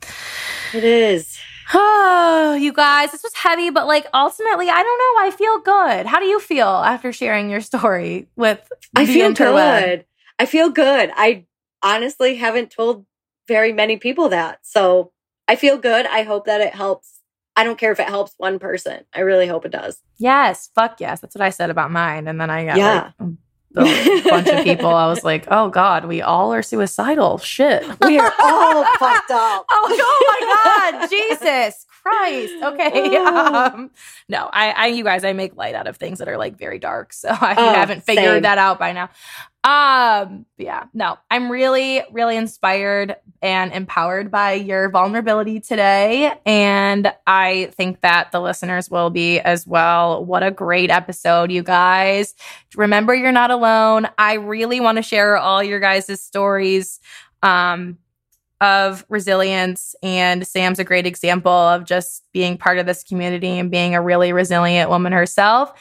It is. Oh, you guys, this was heavy, but like ultimately, I don't know. I feel good. How do you feel after sharing your story with I feel interweb? good. I feel good. I honestly haven't told very many people that. So I feel good. I hope that it helps. I don't care if it helps one person. I really hope it does. Yes, fuck yes. That's what I said about mine, and then I got Yeah. like, a bunch of people. I was like, oh god, we all are suicidal. Shit. We are all fucked up. Oh, oh my God, Jesus Christ. Okay. Um, no, I, I, you guys, I make light out of things that are like very dark. So I Oh, haven't figured same. that out by now. Um, yeah, no, I'm really, really inspired and empowered by your vulnerability today. And I think that the listeners will be as well. What a great episode, you guys. Remember, you're not alone. I really want to share all your guys' stories. Um, of resilience and Sam's a great example of just being part of this community and being a really resilient woman herself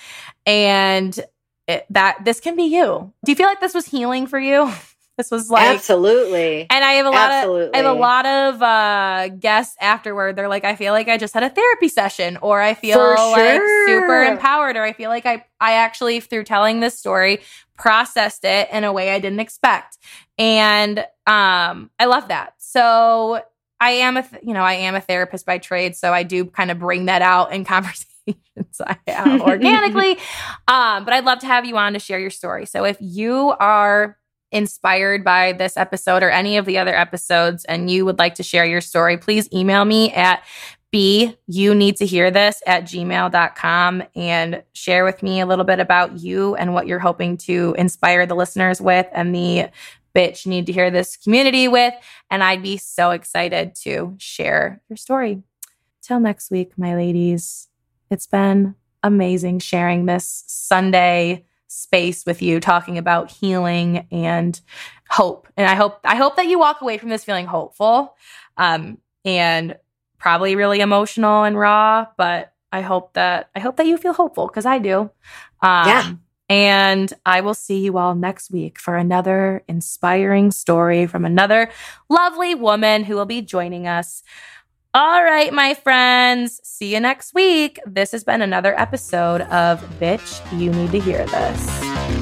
and it, that this can be you. Do you feel like this was healing for you? This was like Absolutely. and I have a lot Absolutely. of I have a lot of uh guests afterward. They're like, I feel like I just had a therapy session, or I feel like super empowered, or I feel like I I actually through telling this story processed it in a way I didn't expect. And um I love that. So I am a th- you know, I am a therapist by trade, so I do kind of bring that out in conversations I have organically. um, but I'd love to have you on to share your story. So if you are inspired by this episode or any of the other episodes and you would like to share your story, please email me at b you need to hear this at gmail.com and share with me a little bit about you and what you're hoping to inspire the listeners with and the bitch you need to hear this community with and i'd be so excited to share your story. Till next week my ladies. It's been amazing sharing this sunday space with you talking about healing and hope. And i hope i hope that you walk away from this feeling hopeful um and probably really emotional and raw but i hope that i hope that you feel hopeful because i do. Um Yeah. And i will see you all next week for another inspiring story from another lovely woman who will be joining us all right, my friends. See you next week. This has been another episode of Bitch, You Need to Hear This.